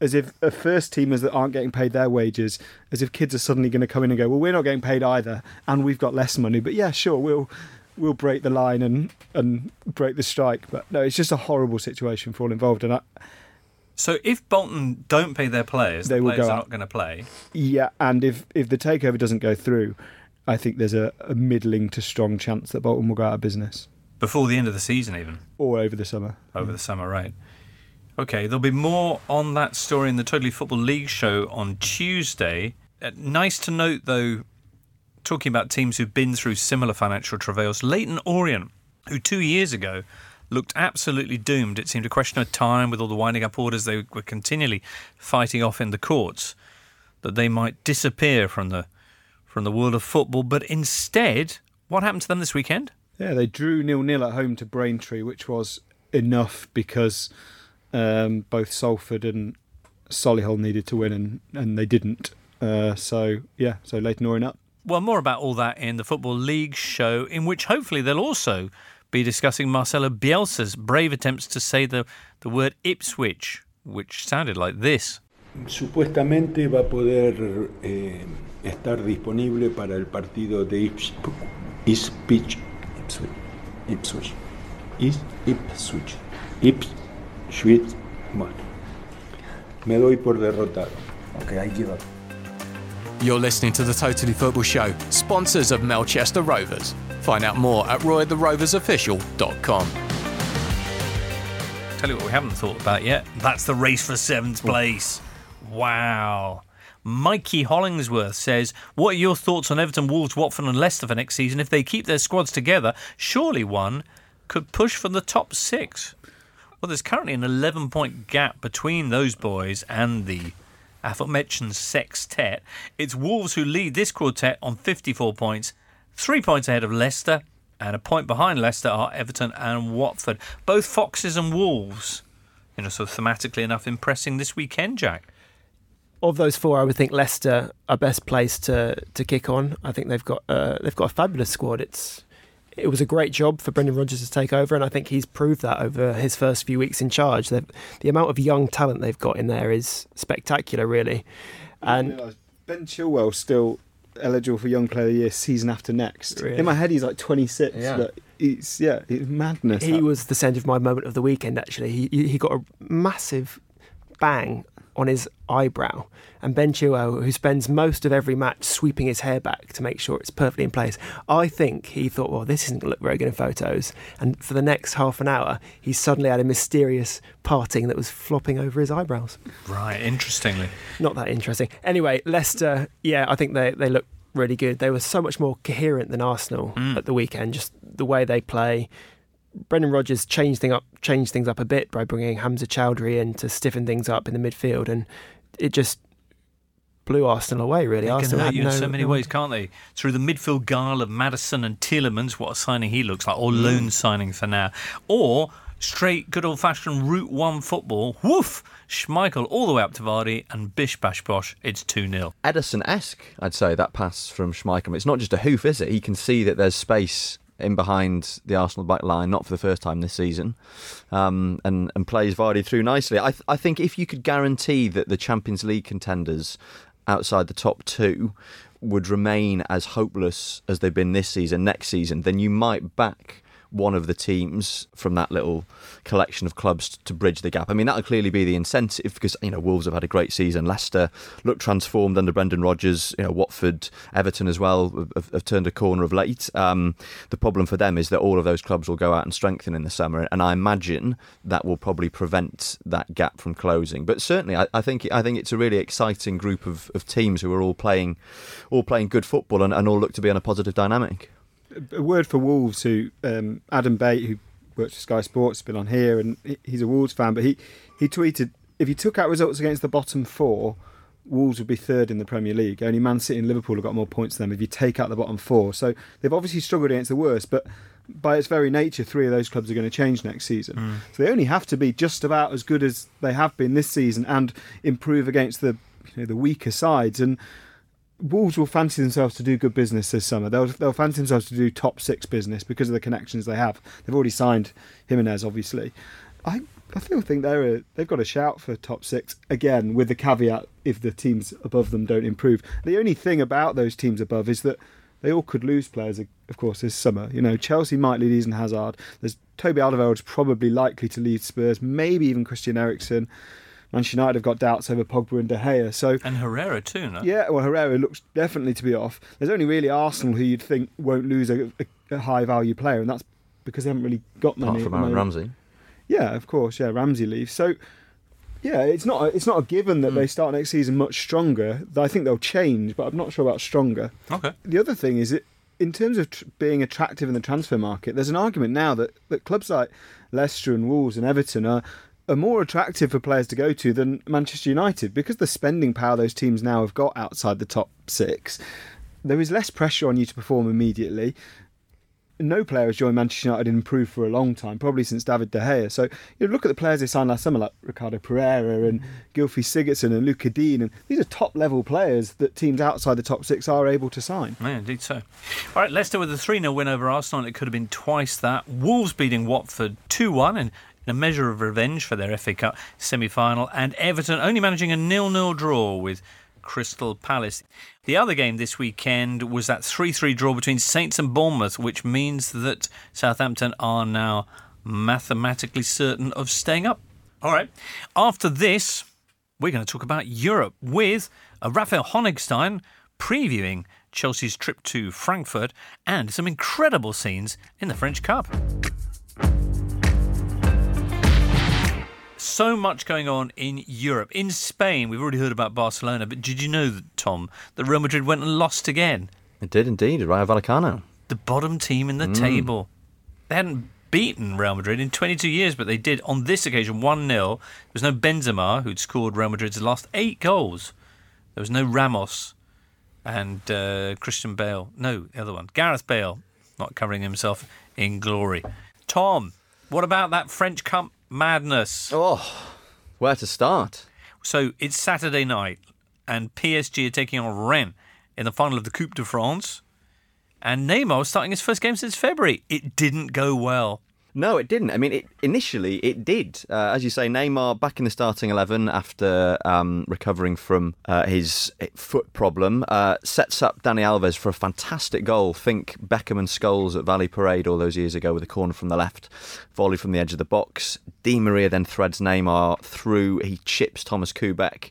as if a first teamers that aren't getting paid their wages, as if kids are suddenly going to come in and go, "Well, we're not getting paid either, and we've got less money." But yeah, sure, we'll. We'll break the line and, and break the strike, but no, it's just a horrible situation for all involved. And I, So if Bolton don't pay their players, They the will players go are not going to play. Yeah, and if if the takeover doesn't go through, I think there's a, a middling to strong chance that Bolton will go out of business Before the end of the season, even or over the summer. over the summer, right? Okay, there'll be more on that story in the Totally Football League show on Tuesday. Uh, nice to note, though, talking about teams who've been through similar financial travails, Leyton Orient, who two years ago looked absolutely doomed. It seemed a question of time with all the winding up orders they were continually fighting off in the courts, that they might disappear from the from the world of football. But instead, what happened to them this weekend? Yeah, they drew nil nil at home to Braintree, which was enough because um, both Salford and Solihull needed to win, and, and they didn't. Uh, so yeah, so Leyton Orient up. Well, more about all that in the Football League show, in which hopefully they'll also be discussing Marcelo Bielsa's brave attempts to say the, the word Ipswich, which sounded like this. Supuestamente va a poder eh, estar disponible para el partido de Ips- Ipswich. Ipswich. Ipswich. Is- Ipswich. Ipswich. Bueno. Me doy por derrotado. Okay, I give up. You're listening to the Totally Football Show, sponsors of Melchester Rovers. Find out more at roytheroversofficial.com. Tell you what we haven't thought about yet. That's the race for seventh place. Wow. Mikey Hollingsworth says, What are your thoughts on Everton, Wolves, Watford, and Leicester for next season? If they keep their squads together, surely one could push for the top six. Well, there's currently an 11 point gap between those boys and the aforementioned sextet. It's Wolves who lead this quartet on 54 points, three points ahead of Leicester, and a point behind Leicester are Everton and Watford. Both Foxes and Wolves, you know, sort of thematically enough, impressing this weekend, Jack. Of those four, I would think Leicester are best placed to to kick on. I think they've got uh, they've got a fabulous squad. It's it was a great job for Brendan Rodgers to take over, and I think he's proved that over his first few weeks in charge. They've, the amount of young talent they've got in there is spectacular, really. And Ben Chilwell still eligible for Young Player of the Year season after next. Really? In my head, he's like 26, Yeah. but it's yeah, it's madness. he was the centre of my moment of the weekend. Actually, he he got a massive bang on his eyebrow, and Ben Chilwell, who spends most of every match sweeping his hair back to make sure it's perfectly in place, I think he thought, well, this isn't going to look very good in photos. And for the next half an hour, he suddenly had a mysterious parting that was flopping over his eyebrows. Right, interestingly. Not that interesting. Anyway, Leicester, yeah, I think they, they look really good. They were so much more coherent than Arsenal Mm. at the weekend, just the way they play. Brendan Rodgers changed thing up, changed things up a bit by bringing Hamza Choudhury in to stiffen things up in the midfield, and it just blew Arsenal away. Really, They can Arsenal hurt had you in so many no- ways, can't they? Through the midfield guile of Maddison and Tielemans, what a signing he looks like, or mm. loan signing for now. Or straight, good old fashioned Route 1 football, woof, Schmeichel all the way up to Vardy, and bish bash bosh, it's 2 0. Edison esque, I'd say, that pass from Schmeichel. It's not just a hoof, is it? He can see that there's space in behind the Arsenal back line, not for the first time this season, um, and, and plays Vardy through nicely. I, th- I think if you could guarantee that the Champions League contenders outside the top two would remain as hopeless as they've been this season, next season, then you might back one of the teams from that little collection of clubs to bridge the gap. I mean, that'll clearly be the incentive because you know Wolves have had a great season. Leicester look transformed under Brendan Rodgers. You know, Watford, Everton as well have, have turned a corner of late. Um, the problem for them is that all of those clubs will go out and strengthen in the summer, and I imagine that will probably prevent that gap from closing. But certainly, I, I think I think it's a really exciting group of, of teams who are all playing all playing good football and, and all look to be on a positive dynamic. A word for Wolves, who um, Adam Bate, who works for Sky Sports, has been on here, and he's a Wolves fan. But he he tweeted, if you took out results against the bottom four, Wolves would be third in the Premier League. Only Man City and Liverpool have got more points than them if you take out the bottom four. So they've obviously struggled against the worst, but by its very nature, three of those clubs are going to change next season. Mm. So they only have to be just about as good as they have been this season and improve against the you know, the weaker sides. And Wolves will fancy themselves to do good business this summer. They'll they'll fancy themselves to do top six business because of the connections they have. They've already signed Jimenez, obviously. I I still think they're a, they've got a shout for top six again, with the caveat if the teams above them don't improve. The only thing about those teams above is that they all could lose players, of course, this summer. You know, Chelsea might leave Eden Hazard. There's Toby Alderweireld's probably likely to leave Spurs, maybe even Christian Eriksen. Manchester United have got doubts over Pogba and De Gea. So and Herrera too, no? Yeah, well, Herrera looks definitely to be off. There's only really Arsenal who you'd think won't lose a, a, a high value player, and that's because they haven't really got many. Apart from Aaron Ramsey. Yeah, of course. Yeah, Ramsey leaves. So yeah, it's not a, it's not a given that mm. they start next season much stronger. I think they'll change, but I'm not sure about stronger. Okay. The other thing is it in terms of tr- being attractive in the transfer market, there's an argument now that, that clubs like Leicester and Wolves and Everton are are more attractive for players to go to than Manchester United because the spending power those teams now have got outside the top six. There is less pressure on you to perform immediately. No player has joined Manchester United and improved for a long time, probably since David De Gea. So you know, look at the players they signed last summer, like Ricardo Pereira and Gylfi Sigurdsson and Lucas Digne, and these are top level players that teams outside the top six are able to sign. Yeah, indeed so. All right, Leicester with a 3 0 win over Arsenal. It could have been twice that. Wolves beating Watford 2 1, and in a measure of revenge for their FA Cup semi final, and Everton only managing a nil nil draw with Crystal Palace. The other game this weekend was that 3 3 draw between Saints and Bournemouth, which means that Southampton are now mathematically certain of staying up. All right, after this, we're going to talk about Europe with uh, Raphael Honigstein previewing Chelsea's trip to Frankfurt and some incredible scenes in the French Cup. So much going on in Europe. In Spain, we've already heard about Barcelona, but did you know, Tom, that Real Madrid went and lost again? It did indeed, Rayo Vallecano. The bottom team in the mm. table. They hadn't beaten Real Madrid in 22 years, but they did on this occasion 1 0. There was no Benzema, who'd scored Real Madrid's last eight goals. There was no Ramos and uh, Christian Bale. No, the other one. Gareth Bale, not covering himself in glory. Tom, what about that French Cup madness. Oh, where to start? So it's Saturday night, and PSG are taking on Rennes in the final of the Coupe de France. And Neymar was starting his first game since February. It didn't go well. No, it didn't. I mean, it, initially it did. Uh, as you say, Neymar back in the starting 11 after um, recovering from uh, his foot problem uh, sets up Dani Alves for a fantastic goal. Think Beckham and Scholes at Valley Parade all those years ago with a corner from the left, volley from the edge of the box. Di Maria then threads Neymar through. He chips Thomas Koubek.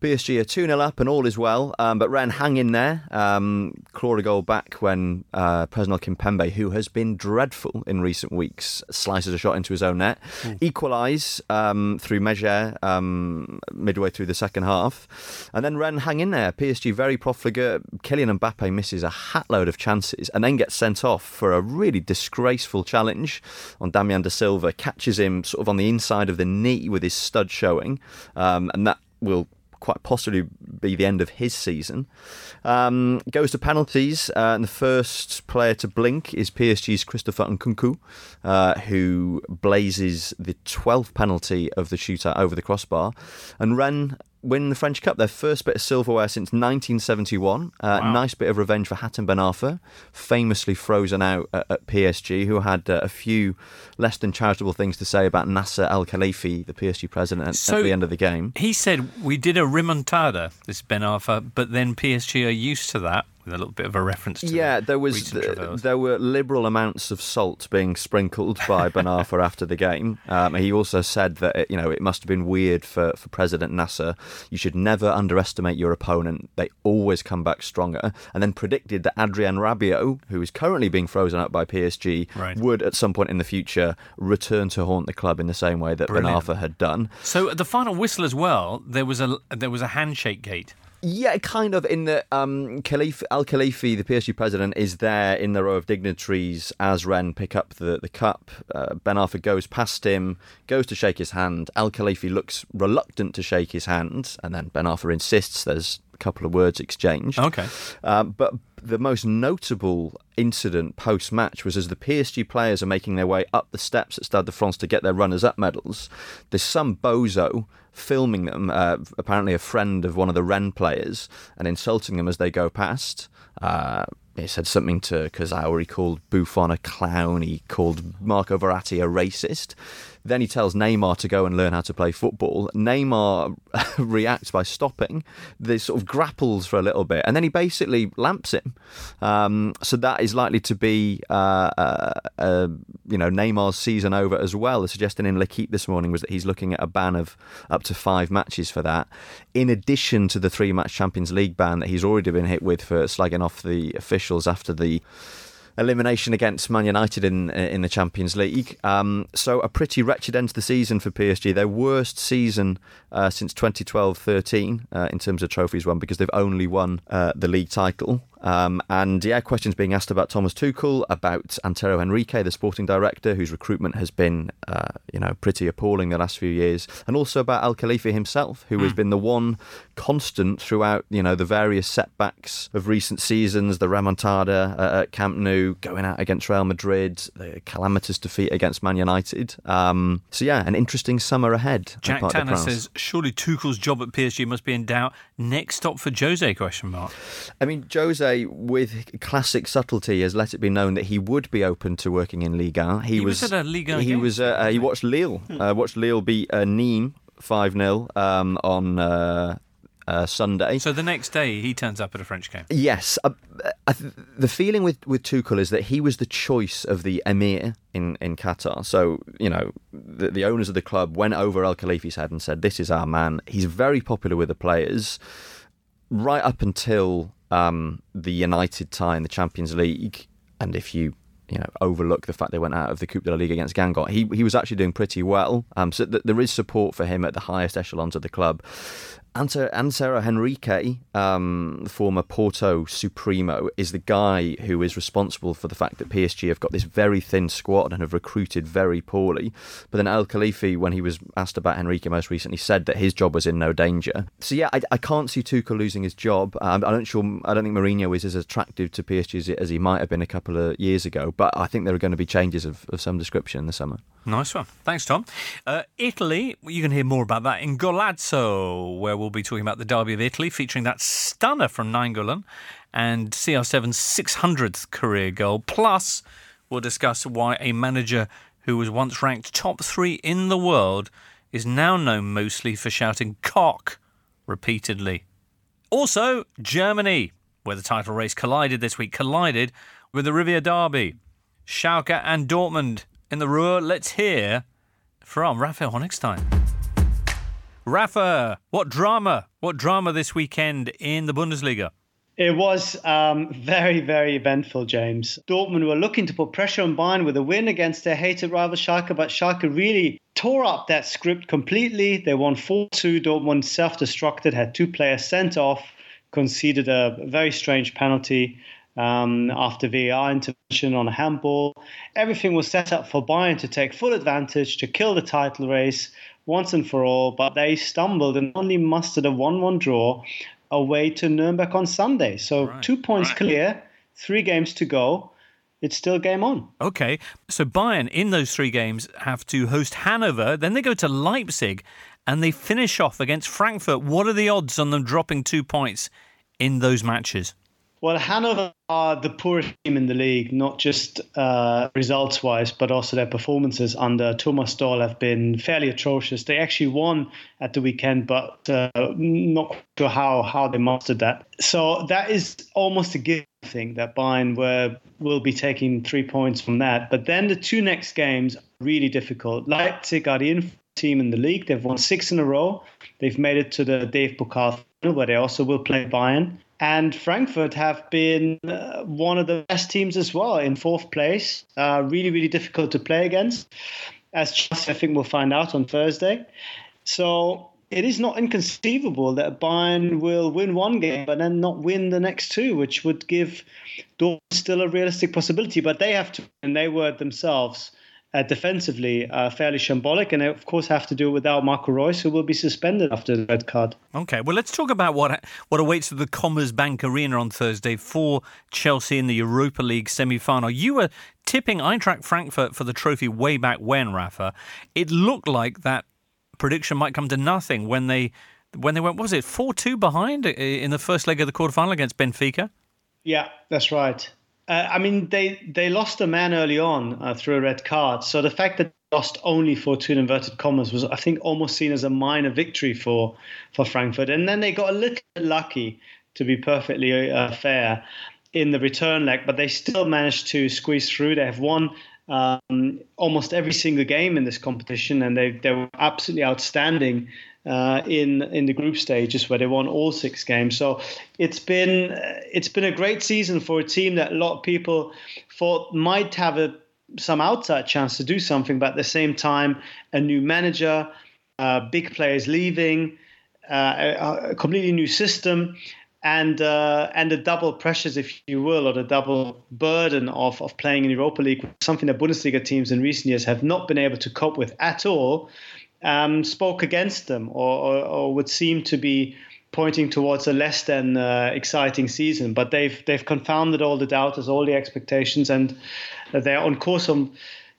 PSG are 2 0 up and all is well, um, but Rennes hang in there. Um, claw a goal back when uh, Presnel Kimpembe, who has been dreadful in recent weeks, slices a shot into his own net. Mm. Equalise um, through Mexer um, midway through the second half. And then Rennes hang in there. PSG very profligate. Kylian Mbappe misses a hatload of chances and then gets sent off for a really disgraceful challenge on Damien Da Silva. Catches him sort of on the inside of the knee with his stud showing. Um, and that will quite possibly be the end of his season. Um, goes to penalties, uh, and the first player to blink is PSG's Christopher Nkunku, uh, who blazes the 12th penalty of the shootout over the crossbar. And Rennes win the French Cup, their first bit of silverware since 1971. Uh, wow. Nice bit of revenge for Hatem Ben Arfa, famously frozen out at, at PSG, who had uh, a few less than charitable things to say about Nasser Al Khelaifi, the PSG president, at, so at the end of the game. He said, We did a remontada, this Ben Arfa, but then PSG are used to that with a little bit of a reference to yeah, there was recent th- travails. there were liberal amounts of salt being sprinkled by Ben Arfa after the game. Um, he also said that it, you know it must have been weird for, for President Nasser. You should never underestimate your opponent; they always come back stronger. And then predicted that Adrien Rabiot, who is currently being frozen out by PSG, Right. would at some point in the future return to haunt the club in the same way that Ben Brilliant. Arfa had done. So at the final whistle as well, there was a there was a handshake gate. Yeah, kind of. In the um, Khalifa, Al Khelaifi, the PSG president, is there in the row of dignitaries as Rennes pick up the the cup. Uh, ben Arfa goes past him, goes to shake his hand. Al Khelaifi looks reluctant to shake his hand, and then Ben Arfa insists. There's a couple of words exchanged. Okay. Um, but the most notable incident post match was as the PSG players are making their way up the steps at Stade de France to get their runners up medals. There's some bozo filming them, uh, apparently a friend of one of the Rennes players, and insulting them as they go past. Uh, he said something to Kazawa. He called Buffon a clown. He called Marco Verratti a racist. Then he tells Neymar to go and learn how to play football. Neymar reacts by stopping. They sort of grapples for a little bit, and then he basically lamps him. Um, so that is likely to be, uh, uh, uh, you know, Neymar's season over as well. The suggestion in L'Equipe this morning was that he's looking at a ban of up to five matches for that, in addition to the three-match Champions League ban that he's already been hit with for slagging off the officials after the elimination against Man United in in the Champions League. Um, so a pretty wretched end to the season for PSG. Their worst season uh, since 2012-13 uh, in terms of trophies won because they've only won uh, the league title. Um, and yeah, questions being asked about Thomas Tuchel, about Antero Henrique, the sporting director, whose recruitment has been, uh, you know, pretty appalling the last few years, and also about Al Khelaifi himself, who has been the one constant throughout, you know, the various setbacks of recent seasons, the remontada uh, at Camp Nou, going out against Real Madrid, the calamitous defeat against Man United. Um, so yeah, an interesting summer ahead. Jack Tanner says, surely Tuchel's job at PSG must be in doubt. Next stop for Jose? Question mark. I mean, Jose, with classic subtlety, has let it be known that he would be open to working in Liga. He, He was at a Liga He game. was. Uh, uh, he watched Lille. Uh, watched Lille beat uh, Nîmes five 0 um, on uh, uh, Sunday. So the next day he turns up at a French game. Yes, uh, th- the feeling with with Tuchel is that he was the choice of the emir in, in Qatar. So you know, the, the owners of the club went over Al Khelaifi's head and said, "This is our man." He's very popular with the players, right up until um, the United tie in the Champions League. And if you you know overlook the fact they went out of the Coupe de la Ligue against Guingamp, he he was actually doing pretty well. Um, so th- there is support for him at the highest echelons of the club. Antero Henrique, um, former Porto Supremo, is the guy who is responsible for the fact that PSG have got this very thin squad and have recruited very poorly. But then Al Khelaifi, when he was asked about Henrique most recently, said that his job was in no danger. So yeah, I, I can't see Tuchel losing his job. Um, I don't sure. I don't think Mourinho is as attractive to PSG as, as he might have been a couple of years ago. But I think there are going to be changes of, of some description in the summer. Nice one. Thanks, Tom. Uh, Italy, you can hear more about that in Golazzo, where we'll be talking about the Derby of Italy, featuring that stunner from Nainggolan and CR7's 600th career goal. Plus, we'll discuss why a manager who was once ranked top three in the world is now known mostly for shouting cock repeatedly. Also, Germany, where the title race collided this week, collided with the Revierderby. Schalke and Dortmund in the Ruhr. Let's hear from Raphael Honigstein. Rafa, what drama? What drama this weekend in the Bundesliga? It was um, very, very eventful, James. Dortmund were looking to put pressure on Bayern with a win against their hated rival Schalke, but Schalke really tore up that script completely. They won 4 2. Dortmund self destructed, had two players sent off, conceded a very strange penalty um, after VAR intervention on a handball. Everything was set up for Bayern to take full advantage, to kill the title race once and for all, but they stumbled and only mustered a 1 1 draw away to Nuremberg on Sunday. So two points clear, three games to go. It's still game on. Okay, so Bayern in those three games have to host Hanover, then they go to Leipzig, and they finish off against Frankfurt. What are the odds on them dropping two points in those matches? Well, Hanover are the poorest team in the league, not just uh, results wise, but also their performances under Thomas Doll have been fairly atrocious. They actually won at the weekend, but uh, not sure how, how they mastered that. So that is almost a given thing that Bayern were, will be taking three points from that. But then the two next games are really difficult. Leipzig are the in team in the league. They've won six in a row. They've made it to the DFB Pokal final, where they also will play Bayern. And Frankfurt have been uh, one of the best teams as well in fourth place. Uh, really, really difficult to play against, as Chelsea, I think we'll find out on Thursday. So it is not inconceivable that Bayern will win one game but then not win the next two, which would give Dortmund still a realistic possibility. But they have to, and they were themselves uh, defensively uh, fairly shambolic, and they, of course have to do it without Marco Reus, who will be suspended after the red card. Okay, well let's talk about what what awaits at the Commerzbank Arena on Thursday for Chelsea in the Europa League semi-final. You were tipping Eintracht Frankfurt for the trophy way back when, Rafa. It looked like that prediction might come to nothing when they when they went. was it four two behind in the first leg of the quarterfinal against Benfica? Yeah, that's right. Uh, I mean, they they lost a man early on uh, through a red card. So the fact that they lost only for two inverted commas was, I think, almost seen as a minor victory for for Frankfurt. And then they got a little lucky, to be perfectly uh, fair, in the return leg, but they still managed to squeeze through. They have won um, almost every single game in this competition, and they they were absolutely outstanding uh, in in the group stages where they won all six games. So it's been it's been a great season for a team that a lot of people thought might have a some outside chance to do something, but at the same time, a new manager, uh, big players leaving, uh, a, a, completely new system. And uh, and the double pressures, if you will, or the double burden of, of playing in Europa League, something that Bundesliga teams in recent years have not been able to cope with at all um, spoke against them or, or, or, would seem to be pointing towards a less than uh, exciting season. But they've they've confounded all the doubters, all the expectations, and they're on course on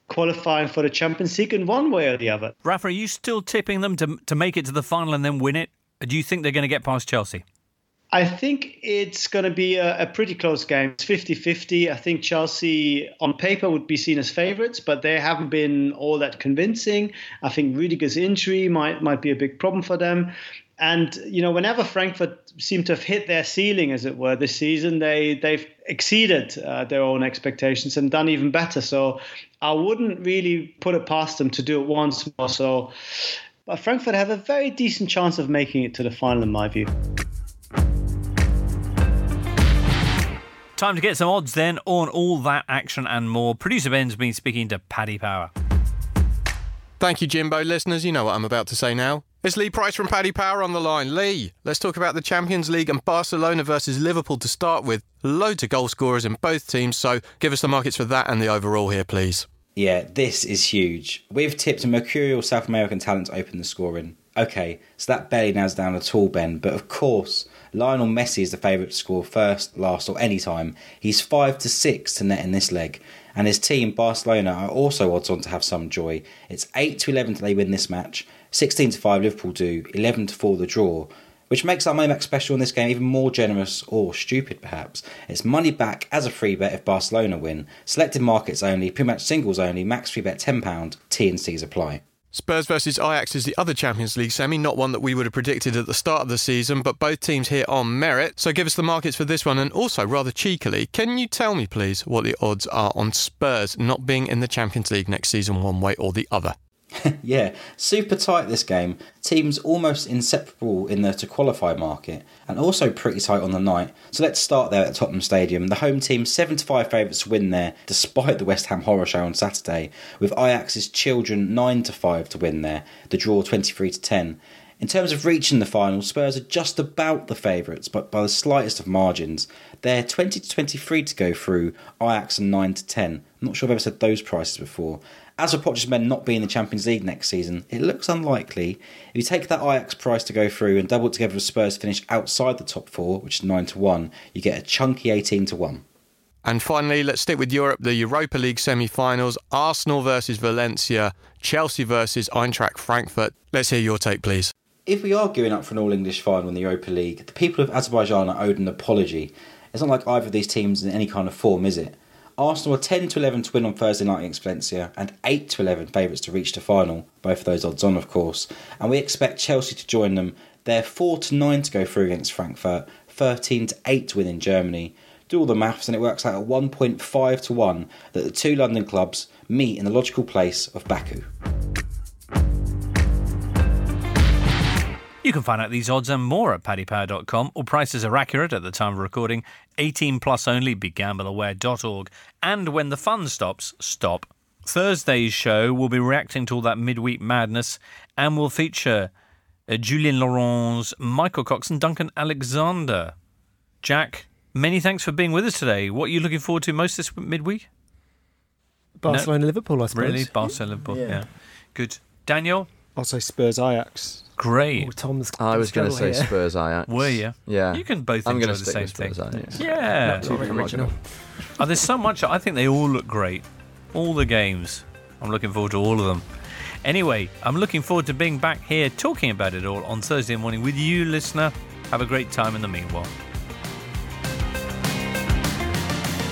qualifying for the Champions League in one way or the other. Rafa, are you still tipping them to to make it to the final and then win it? Or Do you think they're going to get past Chelsea? I think it's going to be a, a pretty close game. It's 50 50. I think Chelsea, on paper, would be seen as favourites, but they haven't been all that convincing. I think Rudiger's injury might, might be a big problem for them. And, you know, whenever Frankfurt seemed to have hit their ceiling, as it were, this season, they, they've exceeded uh, their own expectations and done even better. So I wouldn't really put it past them to do it once more. So but Frankfurt have a very decent chance of making it to the final, in my view. Time to get some odds then on all that action and more. Producer Ben's been speaking to Paddy Power. Thank you, Jimbo. Listeners, you know what I'm about to say now. It's Lee Price from Paddy Power on the line. Lee, let's talk about the Champions League and Barcelona versus Liverpool to start with. Loads of goal scorers in both teams, so give us the markets for that and the overall here, please. Yeah, this is huge. We've tipped a mercurial South American talent to open the scoring. Okay, so that barely nails down at all, Ben, but of course, Lionel Messi is the favourite to score first, last, or any time. He's 5 to 6 to net in this leg. And his team, Barcelona, are also odds on to have some joy. It's 8 to 11 that they win this match, 16 to 5 Liverpool do, 11 to 4 the draw. Which makes our money special in this game even more generous or stupid, perhaps. It's money back as a free bet if Barcelona win. Selected markets only, pretty much singles only, max free bet £10, T and C's apply. Spurs versus Ajax is the other Champions League semi, not one that we would have predicted at the start of the season, but both teams here on merit. So give us the markets for this one, and also rather cheekily, can you tell me, please, what the odds are on Spurs not being in the Champions League next season, one way or the other? yeah, super tight this game. Teams almost inseparable in the to qualify market, and also pretty tight on the night. So let's start there at Tottenham Stadium. The home team 7 to 5 favourites to win there, despite the West Ham horror show on Saturday, with Ajax's children 9 to 5 to win there, the draw 23 to 10. In terms of reaching the final, Spurs are just about the favourites, but by the slightest of margins. They're 20 to 23 to go through, Ajax and 9 to 10. I'm not sure I've ever said those prices before. As for Poch's men not being in the Champions League next season, it looks unlikely. If you take that Ajax price to go through and double it together with Spurs finish outside the top four, which is 9 to 1, you get a chunky 18 to 1. And finally, let's stick with Europe, the Europa League semi finals Arsenal versus Valencia, Chelsea versus Eintracht Frankfurt. Let's hear your take, please. If we are gearing up for an all English final in the Europa League, the people of Azerbaijan are owed an apology It's not like either of these teams in any kind of form, is it? Arsenal are 10 to 11 to win on Thursday night against Valencia and 8 to 11 favourites to reach the final. Both of those odds on, of course. And we expect Chelsea to join them. They're 4 to 9 to go through against Frankfurt, 13 to 8 to win in Germany. Do all the maths and it works out at 1.5 to 1 that the two London clubs meet in the logical place of Baku. You can find out these odds and more at paddypower.com. All prices are accurate at the time of recording. 18 plus only, begambleaware.org. And when the fun stops, stop. Thursday's show will be reacting to all that midweek madness and will feature uh, Julien Laurens, Michael Cox, and Duncan Alexander. Jack, many thanks for being with us today. What are you looking forward to most this midweek? Barcelona Liverpool, I suppose. Really? Barcelona Liverpool, yeah. Good. Daniel? I'll say Spurs Ajax. Great. Oh, Tom's. I was going to say here. Spurs Ajax. Were you? Yeah. You can both I'm enjoy gonna the same with Spurs thing. Ajax. Yeah. Not very original. Oh, there's so much. I think they all look great. All the games. I'm looking forward to all of them. Anyway, I'm looking forward to being back here talking about it all on Thursday morning with you, listener. Have a great time in the meanwhile.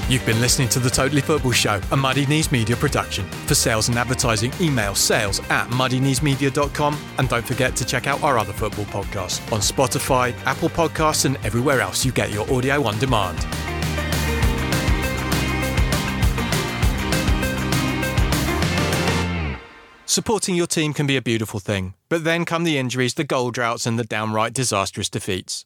You've been listening to The Totally Football Show, a Muddy Knees Media production. For sales and advertising, email sales at muddykneesmedia.com and don't forget to check out our other football podcasts on Spotify, Apple Podcasts, and everywhere else you get your audio on demand. Supporting your team can be a beautiful thing, but then come the injuries, the goal droughts, and the downright disastrous defeats.